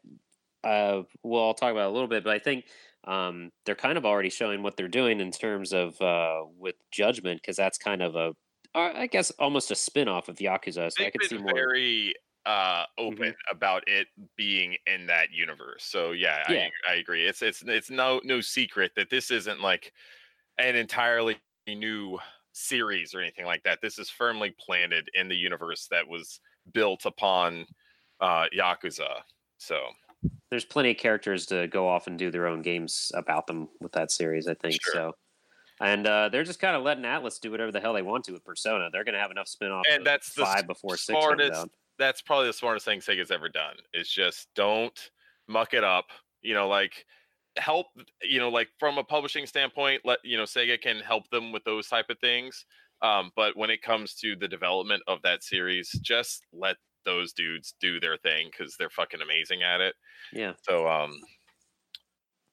uh, we'll all talk about it a little bit, but I think um, they're kind of already showing what they're doing in terms of uh, with Judgment because that's kind of a uh, guess almost a spin-off of Yakuza. So I They've could see more. very uh open about it being in that universe. So yeah, Yeah. I, I agree. It's it's it's no no secret that this isn't like an entirely new series or anything like that. This is firmly planted in the universe that was built upon uh Yakuza. So there's plenty of characters to go off and do their own games about them with that series. I think Sure. so. And uh, they're just kind of letting Atlus do whatever the hell they want to with Persona. They're going to have enough spin-off And that's the five before six smartest. That's probably the smartest thing Sega's ever done. Is just don't muck it up. You know, like help. You know, like from a publishing standpoint, let you know Sega can help them with those type of things. Um, but when it comes to the development of that series, just let those dudes do their thing because they're fucking amazing at it. Yeah. So, um,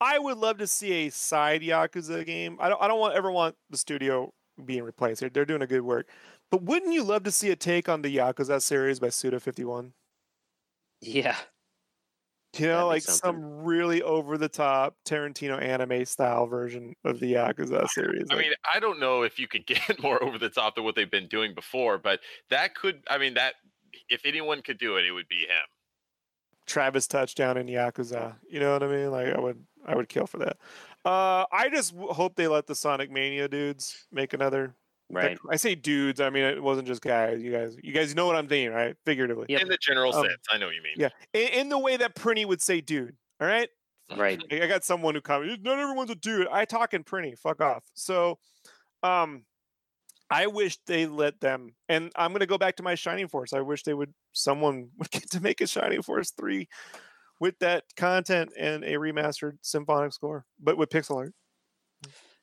I would love to see a side Yakuza game. I don't. I don't want ever want the studio being replaced. They're, they're doing a good work. But wouldn't you love to see a take on the Yakuza series by Suda Fifty One? Yeah. You know, like something. some really over the top Tarantino anime style version of the Yakuza series. I Like, mean, I don't know if you could get more over the top than what they've been doing before, but that could. I mean, that if anyone could do it, it would be him. Travis touchdown in Yakuza. You know what I mean? Like I would I would kill for that. Uh I just w- hope they let the Sonic Mania dudes make another. Right. I say dudes, I mean it wasn't just guys. You guys you guys know what I'm thinking, right? Figuratively. Yep. In the general Um, sense, I know what you mean. Yeah. In, in the way that Prinny would say dude. All right? Right. I I got someone who commented, not everyone's a dude. I talk in Prinny. Fuck off. So um I wish they let them and I'm gonna go back to my Shining Force. I wish they would someone would get to make a Shining Force 3 with that content and a remastered symphonic score, but with pixel art.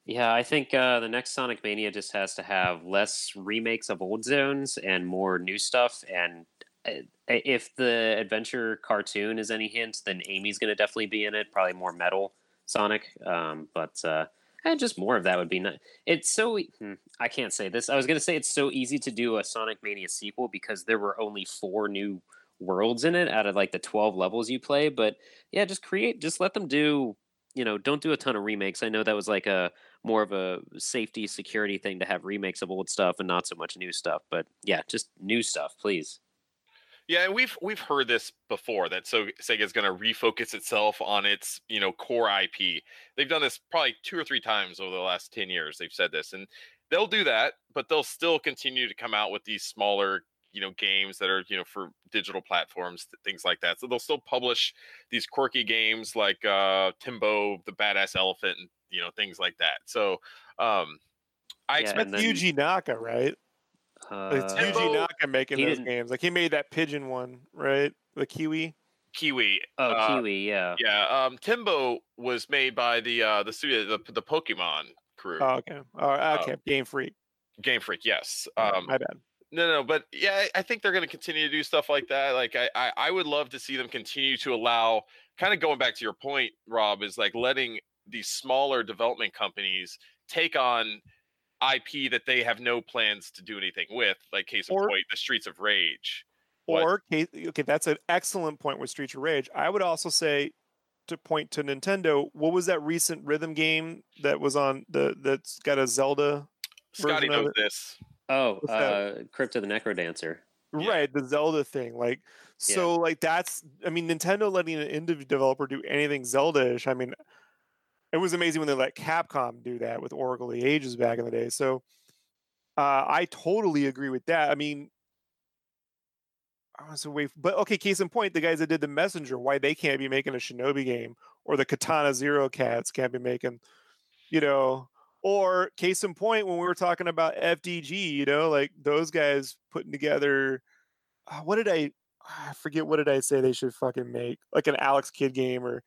Yeah, I think uh, the next Sonic Mania just has to have less remakes of old zones and more new stuff. And uh, if the adventure cartoon is any hint, then Amy's going to definitely be in it. Probably more metal Sonic, um, but uh, and just more of that would be nice. It's so hmm, I can't say this. I was going to say it's so easy to do a Sonic Mania sequel because there were only four new worlds in it out of like the 12 levels you play but yeah just create just let them do you know don't do a ton of remakes i know that was like a more of a safety security thing to have remakes of old stuff and not so much new stuff but yeah just new stuff please Yeah, and we've we've heard this before that so Sega's going to refocus itself on its you know core IP. They've done this probably two or three times over the last ten years. They've said this, and they'll do that, but they'll still continue to come out with these smaller you know games that are you know for digital platforms, th- things like that. So they'll still publish these quirky games like uh, Tembo the Badass Elephant, and you know things like that. So um, I Yeah, expect and That's then- Yuji Naka, right? It's uh, Yuji Naka making those games. Like he made that pigeon one, right? The Kiwi. Kiwi. oh uh, kiwi yeah Yeah, um, Tembo was made by the uh, the studio, the the Pokemon crew. Oh, okay. Oh, okay. Game Freak. Game Freak, yes. Oh, Um, my bad. no, no, but yeah, I- I think they're going to continue to do stuff like that. Like, I, I, I would love to see them continue to allow, kind of going back to your point, Rob, is like letting these smaller development companies take on IP that they have no plans to do anything with. Like, case in Or- point, the Streets of Rage. Or case, okay, that's an excellent point with Streets of Rage. I would also say to point to Nintendo. What was that recent rhythm game that was on the that's got a Zelda? Scotty knows this. oh What's uh that? Crypt of the NecroDancer Yeah. Right, the Zelda thing. Like, so like that's. I mean, Nintendo letting an indie developer do anything Zelda-ish. I mean, it was amazing when they let Capcom do that with Oracle the Ages back in the day. So, uh, I totally agree with that. I mean, I was away, but okay. Case in point, the guys that did the Messenger, why they can't be making a Shinobi game, or the Katana Zero Cats can't be making, you know, or case in point, when we were talking about FDG, you know, like those guys putting together. Uh, what did I? I forget what did I say they should fucking make like an Alex Kidd game or,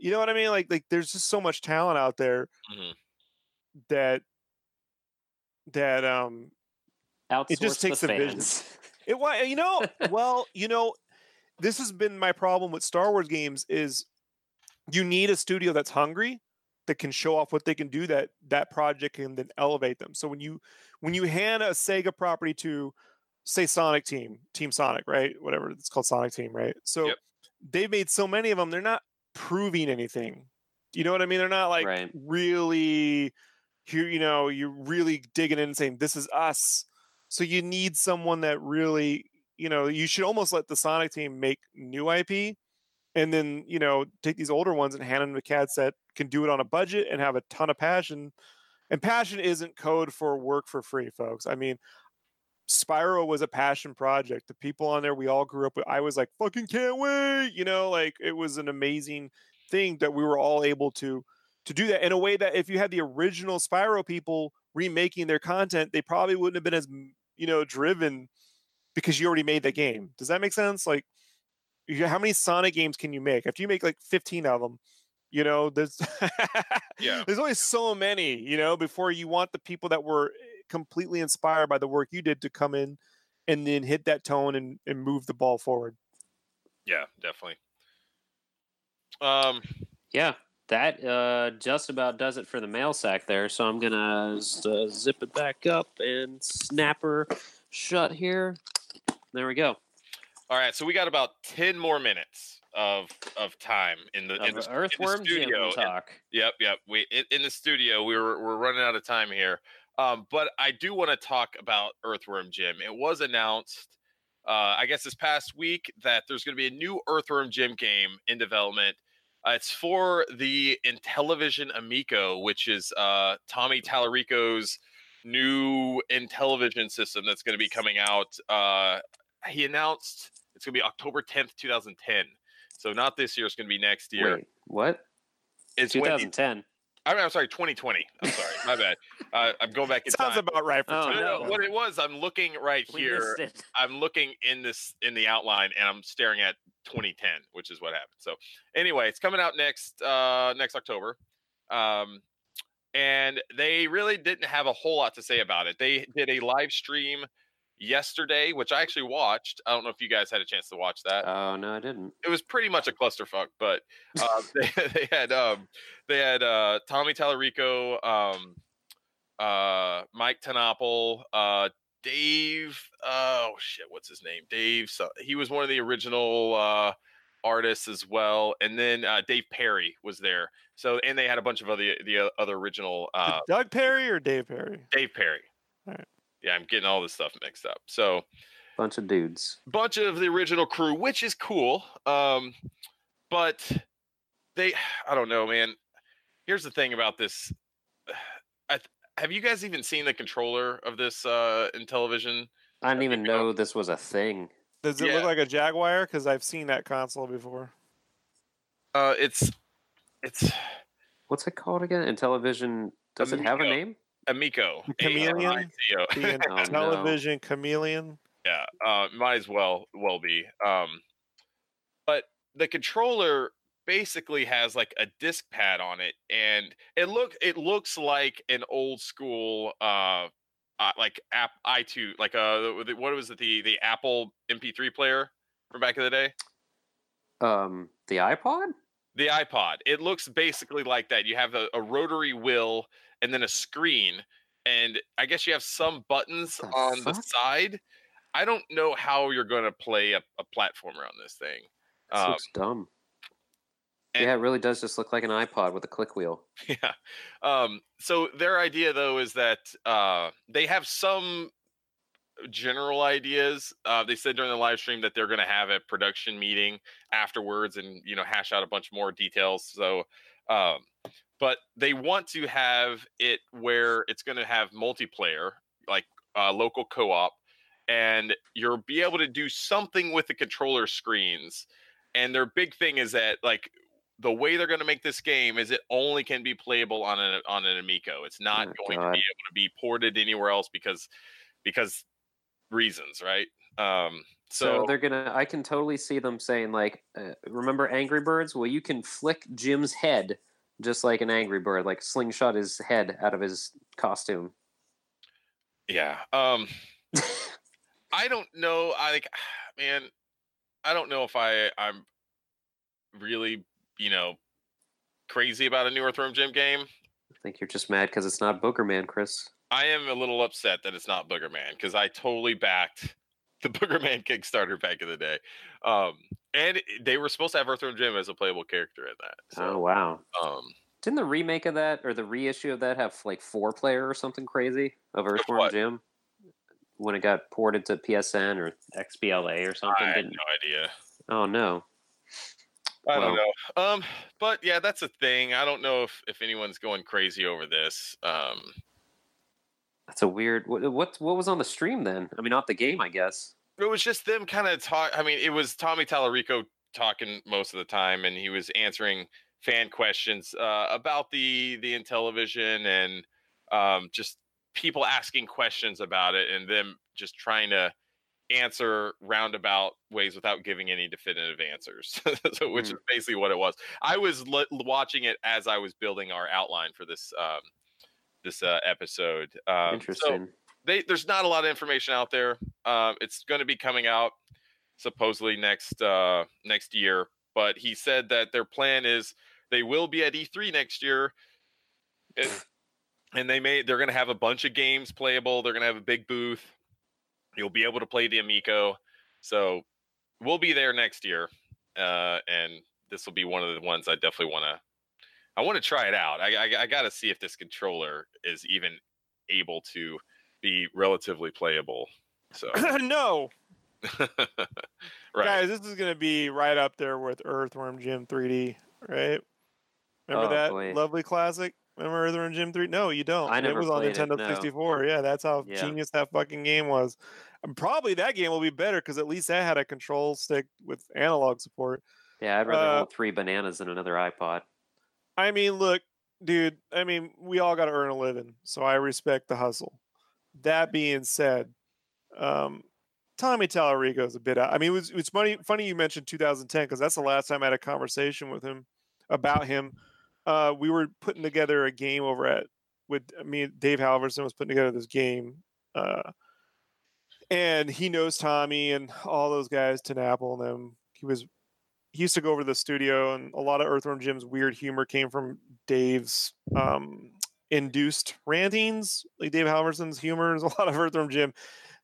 you know what I mean? Like like there's just so much talent out there Mhm. that that um outsource just takes the a vision. it was you know well you know this has been my problem with Star Wars games is you need a studio that's hungry that can show off what they can do that that project can then elevate them. So when you when you hand a Sega property to say Sonic Team, Team Sonic, right? Whatever it's called Sonic Team, right? So Yep. they've made so many of them, they're not proving anything. You know what I mean? They're not like Right. really here, you know, you're really digging in and saying, This is us. So you need someone that really, you know, you should almost let the Sonic team make new IP and then, you know, take these older ones and hand them to cats that can do it on a budget and have a ton of passion. And passion isn't code for work for free, folks. I mean, Spyro was a passion project. The people on there we all grew up with. I was like, fucking can't wait. You know, like it was an amazing thing that we were all able to to do that in a way that if you had the original Spyro people remaking their content, they probably wouldn't have been as you know driven because you already made the game. Does that make sense? Like, how many Sonic games can you make? If you make like 15 of them, you know, there's Yeah. there's only so many, you know, before you want the people that were completely inspired by the work you did to come in and then hit that tone and, and move the ball forward. Yeah, definitely. Um, Yeah, that uh, just about does it for the mail sack there. So I'm gonna uh, zip it back up and snapper shut here. There we go. all right, so we got about ten more minutes of of time in the, in Of the, in the Earthworm Jim studio. will talk. Yep, yep. We in, in the studio. We were we're running out of time here. Um, but I do want to talk about Earthworm Jim. It was announced, uh, I guess this past week, that there's going to be a new Earthworm Jim game in development. Uh, it's for the Intellivision Amico, which is uh, Tommy Tallarico's new Intellivision system that's going to be coming out. Uh, he announced it's going to be October 10th, 2010. So not this year; it's going to be next year. Wait, what? It's when he 2010. I mean, I'm sorry, 2020. I'm sorry, my bad. Uh, I'm going back in Sounds time. about right for Oh, No, no, no, 2010. What it was, I'm looking right We here. missed it. I'm looking in this in the outline, and I'm staring at 2010, which is what happened. So, anyway, it's coming out next uh, next October, um, and they really didn't have a whole lot to say about it. They did a live stream yesterday, which I actually watched. I don't know if you guys had a chance to watch that Oh no, I didn't. it was pretty much a clusterfuck, but uh, they, they had um, they had uh, Tommy Tallarico, um, uh, Mike TenNapel, uh, Dave. Oh shit, what's his name? Dave. So, he was one of the original uh, artists as well, and then uh, Dave Perry was there. So and they had a bunch of other the other original uh, Doug Perry or Dave Perry? Dave Perry. Alright. Yeah, I'm getting all this stuff mixed up. So Bunch of dudes. bunch of the original crew, which is cool. Um, but they, I don't know, man. Here's the thing about this. I, th- have you guys even seen the controller of this uh, Intellivision? I didn't even know. know this was a thing. Does it Yeah. look like a Jaguar? Because I've seen that console before. Uh, it's it's What's it called again? Intellivision, does it have a name? Amico. Chameleon? A-M-I-C-O. The Oh, no. television chameleon. yeah uh might as well well be um but the controller basically has like a disc pad on it and it look it looks like an old school uh, uh like app i2 like uh what was it the the apple mp3 player from back in the day Um, the iPod. the ipod it looks basically like that you have a, a rotary wheel and then a screen and i guess you have some buttons The on the side i don't know how you're going to play a, a platformer on this thing This um, looks dumb. and- yeah, it really does just look like an iPod with a click wheel. yeah um so their idea though is that uh they have some general ideas uh they said during the live stream that they're going to have a production meeting afterwards and you know hash out a bunch more details so um but they want to have it where it's going to have multiplayer like uh, local co-op and you'll be able to do something with the controller screens and their big thing is that like the way they're going to make this game is it only can be playable on an on an Amico. It's not Oh, going to be able to be ported anywhere else because because reasons, right? Um, So, so, they're gonna. I can totally see them saying like, uh, "Remember Angry Birds? Well, you can flick Jim's head just like an Angry Bird, like slingshot his head out of his costume." yeah. Um, I don't know. I like, man, I don't know if I I'm really you know crazy about a new Earthworm Jim game. I think you're just mad because it's not Boogerman, Chris. I am a little upset that it's not Boogerman because I totally backed the Boogerman Kickstarter back in the day. Um, and they were supposed to have Earthworm Jim as a playable character in that. oh wow! um, Didn't the remake of that or the reissue of that have like four player or something crazy of Earthworm? Jim when it got ported to PSN or XBLA or something? I Didn't... no idea. Oh no! I don't know. Um, but yeah, that's a thing. I don't know if if anyone's going crazy over this. Um, That's a weird. What, what what was on the stream then? I mean, not the game, I guess. It was just them kind of talk. I mean, it was Tommy Tallarico talking most of the time, and he was answering fan questions uh, about the the Intellivision and um, just people asking questions about it, and them just trying to answer roundabout ways without giving any definitive answers, so, which Mm. is basically what it was. I was l- watching it as I was building our outline for this um, this uh, episode. Um, So they there's not a lot of information out there. Um, it's going to be coming out supposedly next uh, next year, but he said that their plan is they will be at E3 next year, and, and they may they're going to have a bunch of games playable. They're going to have a big booth. You'll be able to play the Amico, so we'll be there next year, uh, and this will be one of the ones I definitely want to. I want to try it out. I, I, I got to see if this controller is even able to be relatively playable. So, no, right. guys, this is gonna be right up there with Earthworm Jim 3D, right? Remember Oh, that boy. lovely classic? Remember Earthworm Jim 3? No, you don't. I never it was on played it, Nintendo no. 64. Yeah, that's how Yeah. genius that fucking game was. And probably that game will be better because at least that had a control stick with analog support. Yeah, I'd rather uh, hold three bananas than another iPod. I mean, look, dude, I mean, we all got to earn a living, so I respect the hustle. That being said, um, Tommy Tallarico is a bit out. I mean, it was, it's funny, funny you mentioned 2010 because that's the last time I had a conversation with him about him. Uh, we were putting together a game over at with me and Dave Halverson was putting together this game. Uh, and he knows Tommy and all those guys, TenNapel and them. He was he used to go over to the studio, and a lot of Earthworm Jim's weird humor came from Dave's um, induced rantings. Like Dave Halverson's humor is a lot of Earthworm Jim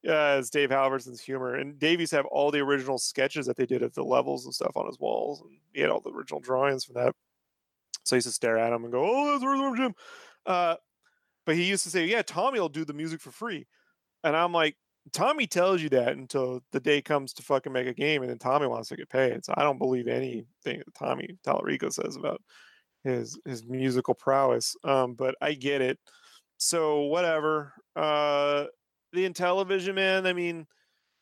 uh, is Dave Halverson's humor. And Dave used to have all the original sketches that they did of the levels and stuff on his walls, and he had all the original drawings for that. So he used to stare at him and go, "Oh, that's Earthworm Jim." Uh, but he used to say, "Yeah, Tommy will do the music for free," and I'm like. Tommy tells you that until the day comes to fucking make a game, and then Tommy wants to get paid. So I don't believe anything that Tommy Tallarico says about his his musical prowess. Um, but I get it. So whatever. Uh, the Intellivision, man. I mean,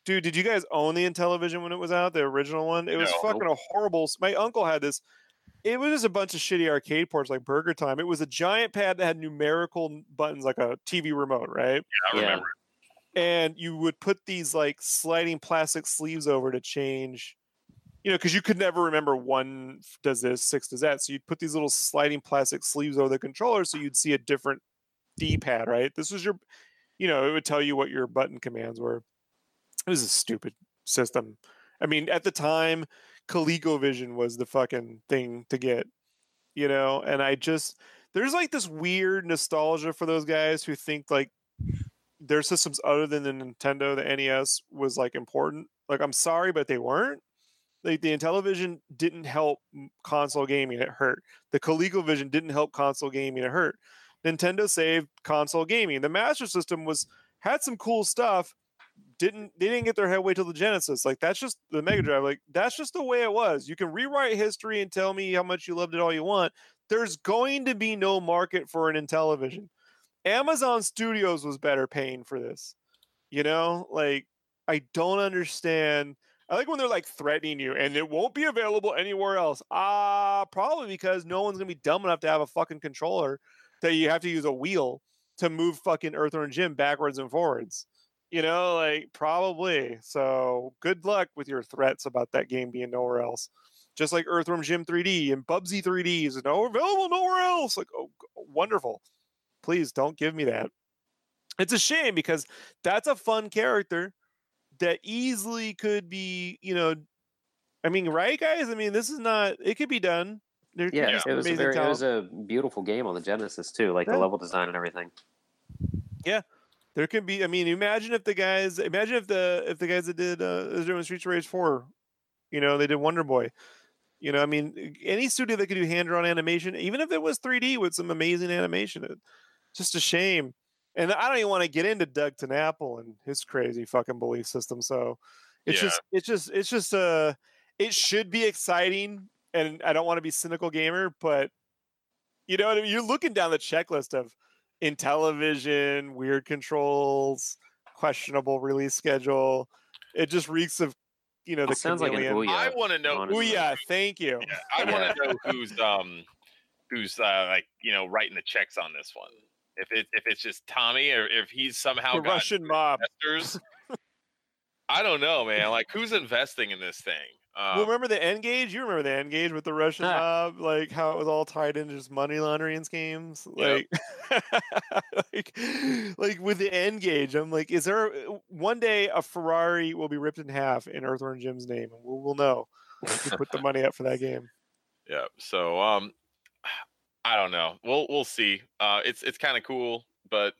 dude, did you guys own the Intellivision when it was out? The original one. It was No. fucking a horrible. My uncle had this. It was just a bunch of shitty arcade ports like Burger Time. It was a giant pad that had numerical buttons like a TV remote, right? Yeah, I Yeah. And you would put these like sliding plastic sleeves over to change you know because you could never remember one does this six does that so you'd put these little sliding plastic sleeves over the controller so you'd see a different d-pad right? This was your you know it would tell you what your button commands were. It was a stupid system. I mean at the time ColecoVision was the fucking thing to get you know and i just there's like this weird nostalgia for those guys who think like their systems other than the Nintendo, the NES was like important. Like I'm sorry, but they weren't. Like the Intellivision didn't help console gaming; it hurt. The ColecoVision didn't help console gaming; it hurt. Nintendo saved console gaming. The Master System was had some cool stuff. Didn't they didn't get their headway till the Genesis? Like that's just the Mega Drive. Like that's just the way it was. You can rewrite history and tell me how much you loved it all you want. There's going to be no market for an Intellivision. Amazon Studios was better paying for this. You know, like I don't understand. I like when they're like threatening you and it won't be available anywhere else. Ah, probably because no one's gonna be dumb enough to have a fucking controller that you have to use a wheel to move fucking Earthworm Jim backwards and forwards. You know, like probably. So good luck with your threats about that game being nowhere else. Just like Earthworm Jim 3D and Bubsy 3D is no available nowhere else. Like, oh, wonderful please don't give me that. It's a shame because that's a fun character that easily could be, you know, I mean, right, guys? I mean, this is not. It could be done. There Yeah, it was a very, it was a beautiful game on the Genesis too, like Yeah. the level design and everything. Yeah. There could be. I mean, imagine if the guys. Imagine if the if the guys that did uh, is doing Streets of Rage four, you know, they did Wonder Boy. You know, I mean, any studio that could do hand drawn animation, even if it was 3D with some amazing animation, it, just a shame. And I don't even want to get into Doug TenNapel and his crazy fucking belief system. So it's Yeah. just, it's just, it's just, uh, it should be exciting. And I don't want to be cynical gamer, but you know, what I mean? you're looking down the checklist of Intellivision, weird controls, questionable release schedule. It just reeks of, you know, the It sounds like an. Ouya. I want to know. honestly. Ouya, thank you. Yeah, I want to know who's um who's uh like you know writing the checks on this one. If it if it's just Tommy or if he's somehow The Russian mob. investors. I don't know, man. Like who's investing in this thing? Um, well, remember the N-Gage? You remember the N-Gage with the Russian Ah. mob? Like how it was all tied into just money laundering schemes? Yep. Like, like, like with the N-Gage, I'm like, is there one day a Ferrari will be ripped in half in Earthworm Jim's name, and we'll, we'll know who put the money up for that game. yeah. So um, I don't know. We'll we'll see. Uh, it's it's kind of cool, but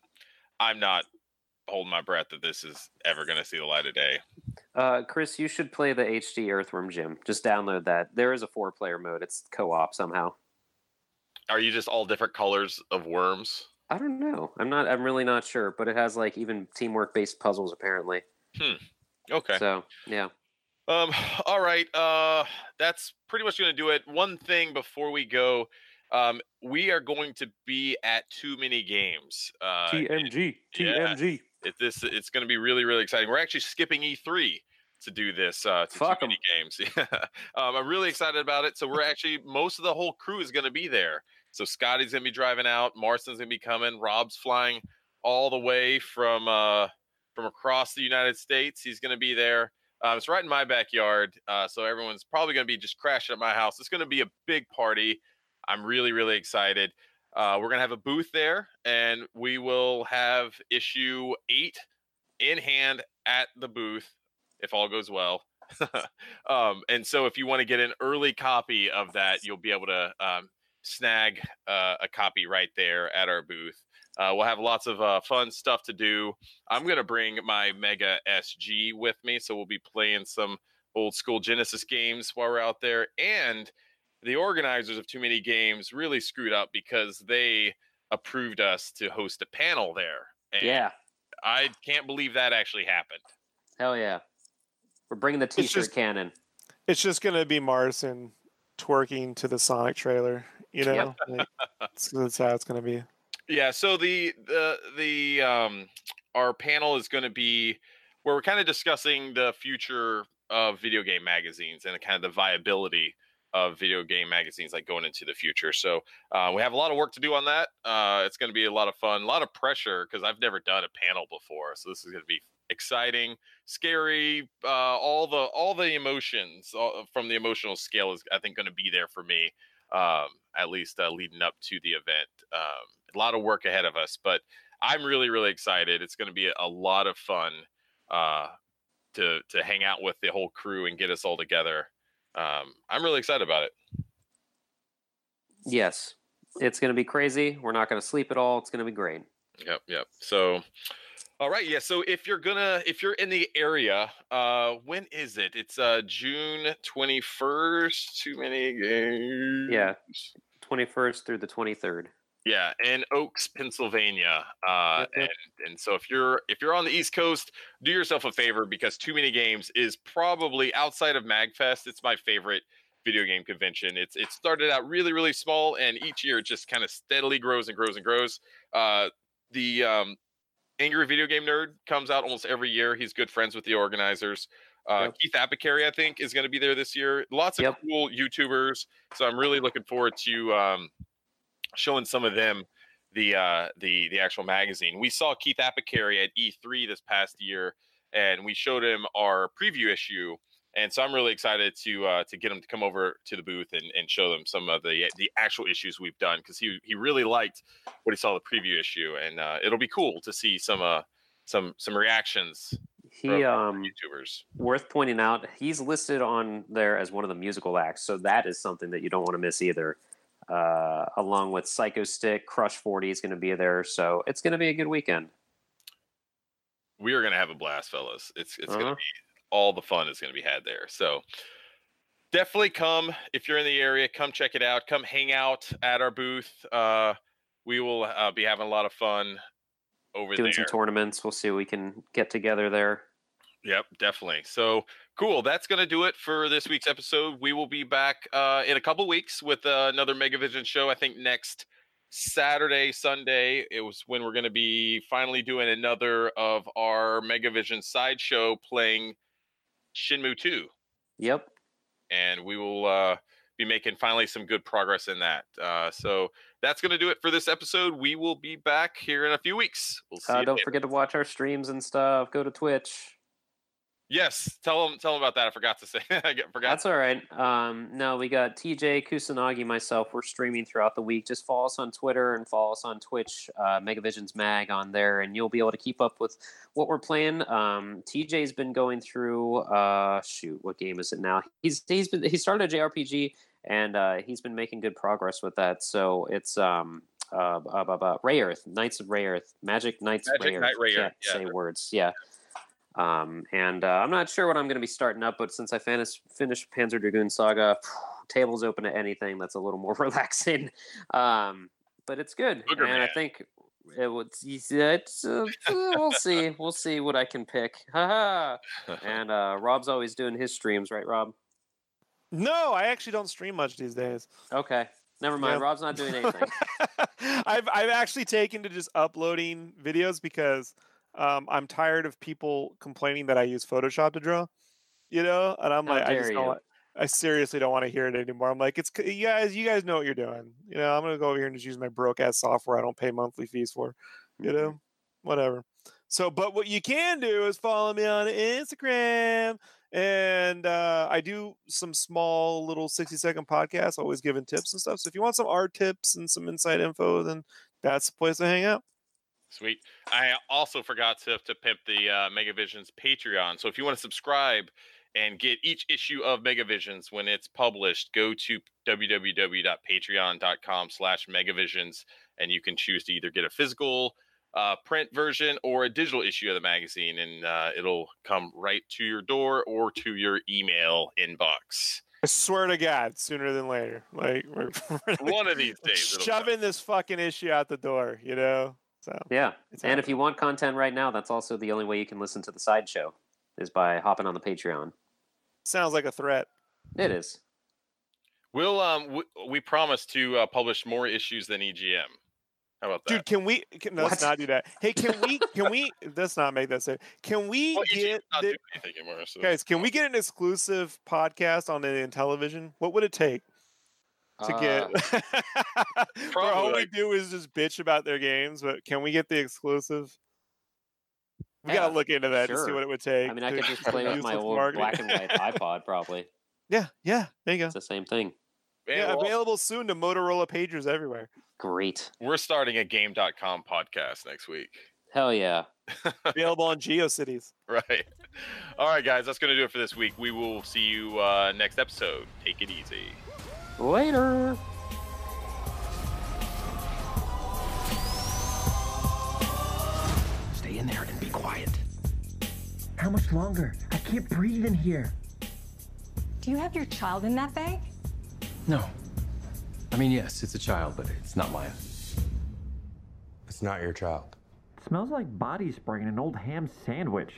I'm not holding my breath that this is ever going to see the light of day. Uh, Chris, you should play the HD Earthworm Jim. Just download that. There is a four-player mode. It's co-op somehow. Are you just all different colors of worms? I don't know. I'm not. I'm really not sure. But it has like even teamwork-based puzzles apparently. Hmm. Okay. So yeah. Um, all right. Uh, that's pretty much going to do it. One thing before we go, um, we are going to be at too many games. Uh, TMG. yeah. TMG. it, this it's going to be really really exciting. We're actually skipping E3 to do this. Uh, to Fuck too many games. um, I'm really excited about it. So we're actually most of the whole crew is going to be there. So Scotty's going to be driving out. Marston's going to be coming. Rob's flying all the way from uh, from across the United States. He's going to be there. Uh, it's right in my backyard, uh, so everyone's probably going to be just crashing at my house. It's going to be a big party. I'm really, really excited. Uh, we're going to have a booth there, and we will have issue eight in hand at the booth if all goes well. um, and so, if you want to get an early copy of that, you'll be able to um, snag uh, a copy right there at our booth. Uh, we'll have lots of uh, fun stuff to do. I'm going to bring my Mega SG with me, so we'll be playing some old school Genesis games while we're out there. And the organizers of Too Many Games really screwed up because they approved us to host a panel there. And Yeah. I can't believe that actually happened. Hell yeah. We're bringing the T-shirt just- cannon. It's just gonna be Marson twerking to the Sonic trailer. You know, like, that's, that's how it's gonna be. Yeah, so the the the um our panel is going to be where we're kind of discussing the future of video game magazines and kind of the viability of video game magazines like going into the future. So uh, we have a lot of work to do on that. Uh, it's going to be a lot of fun, a lot of pressure because I've never done a panel before. So this is going to be exciting, scary, uh, all the all the emotions all, from the emotional scale is I think going to be there for me. Um, at least uh, leading up to the event. Um, a lot of work ahead of us, but I'm really, really excited. It's going to be a lot of fun uh, to to hang out with the whole crew and get us all together. Um, I'm really excited about it. Yes. It's going to be crazy. We're not going to sleep at all. It's going to be great. Yep, yep. So, all right, yeah. So if you're gonna, if you're in the area, uh, when is it? It's uh June 21st. Too many games. Yeah. 21st through the 23rd. Yeah, in Oaks, Pennsylvania. Uh, Yep, and and so if you're if you're on the East Coast, do yourself a favor because Too Many Games is probably outside of Magfest. It's my favorite video game convention. It's it started out really really small, and each year it just kind of steadily grows and grows and grows. Uh, the um, Angry Video Game Nerd comes out almost every year. He's good friends with the organizers. Uh, Yep. Keith Apicary, I think, is going to be there this year. Lots of Yep. cool YouTubers. So I'm really looking forward to um, showing some of them the uh, the the actual magazine. We saw Keith Apicary at E3 this past year, and we showed him our preview issue. And so I'm really excited to uh, to get him to come over to the booth and, and show them some of the the actual issues we've done because he he really liked what he saw the preview issue, and uh, it'll be cool to see some uh some some reactions He from um YouTubers. worth pointing out, he's listed on there as one of the musical acts, so that is something that you don't want to miss either. Uh, along with Psychostick, Crush 40 is going to be there, so it's going to be a good weekend. We are gonna have a blast, fellas. It's it's Uh-huh. be all the fun is gonna be had there. So definitely come if you're in the area. Come check it out. Come hang out at our booth. Uh, we will uh, be having a lot of fun over Doing there. Doing some tournaments. We'll see what we can get together there. Yep, definitely. So cool. That's going to do it for this week's episode. We will be back uh, in a couple weeks with uh, another Megavision show. I think next Saturday, Sunday, it was when we're going to be finally doing another of our Megavision sideshow playing Shenmue 2. Yep. And we will uh, be making finally some good progress in that. Uh, so that's going to do it for this episode. We will be back here in a few weeks. We'll see Uh, you don't later. forget to watch our streams and stuff. Go to Twitch. Yes, tell them tell them about that. I forgot to say. I forgot. That's all right. Um, no, we got TJ Kusanagi, myself. We're streaming throughout the week. Just follow us on Twitter and follow us on Twitch, uh, Megavisions Mag on there, and you'll be able to keep up with what we're playing. Um, TJ's been going through. Uh, shoot, what game is it now? He's he's been he started a JRPG and uh, he's been making good progress with that. So it's um. Uh, uh, uh, uh, Rayearth, Knights of Rayearth, Magic Knights Magic Rayearth. Knight Ray Can't Earth, yeah. say words. Yeah. Um, and uh, I'm not sure what I'm going to be starting up, but since I finished finished Panzer Dragoon Saga, tables open to anything that's a little more relaxing. Um, but it's good, Booger and I think it would. It's, uh, we'll see. We'll see what I can pick. Haha. and uh, Rob's always doing his streams, right, Rob? No, I actually don't stream much these days. Okay, never mind. Yeah. Rob's not doing anything. I've I've actually taken to just uploading videos because um, I'm tired of people complaining that I use Photoshop to draw. You know, and I'm How like, I just don't. Want, I seriously don't want to hear it anymore. I'm like, it's you guys. You guys know what you're doing. You know, I'm gonna go over here and just use my broke ass software I don't pay monthly fees for. You Mm-hmm. know, whatever. So, but what you can do is follow me on Instagram. And uh, I do some small little 60 second podcasts, always giving tips and stuff. So if you want some art tips and some inside info, then that's the place to hang out. Sweet. I also forgot to, to pimp the uh, Megavisions Patreon. So if you want to subscribe and get each issue of Megavisions when it's published, go to www.patreon.com slash Megavisions and you can choose to either get a physical uh, print version or a digital issue of the magazine and uh, it'll come right to your door or to your email inbox. I swear to God, sooner than later. Like, we're, we're One of these days. shoving this fucking issue out the door, you know? So, Yeah, it's and if you want content right now, that's also the only way you can listen to the sideshow is by hopping on the Patreon. sounds like a threat. It is. We'll um we, we promise to uh, publish more issues than EGM. How about that? Dude, can we? Can, let's not do that. Hey, can we? Can we? Let's not make that say. Can we well, get the- anymore. So guys? Can we get an exclusive podcast on it Intellivision? What would it take to Uh, get? Where all we do is just bitch about their games, but can we get the exclusive? We Yeah, gotta look into that to see what it would take. I mean, I could just play with my old marketing. black and white iPod, probably. Yeah, yeah. There you go. It's the same thing. Man, Yeah, well, available soon to Motorola pagers everywhere. Great. we're starting a game.com podcast next week. Hell yeah. Available on GeoCities. Right. All right, guys, that's going to do it for this week. We will see you uh, next episode. Take it easy. Later. Stay in there and be quiet. How much longer? I can't breathe in here. Do you have your child in that bag? No. I mean, yes, it's a child, but it's not mine. It's not your child. It smells like body spray in an old ham sandwich.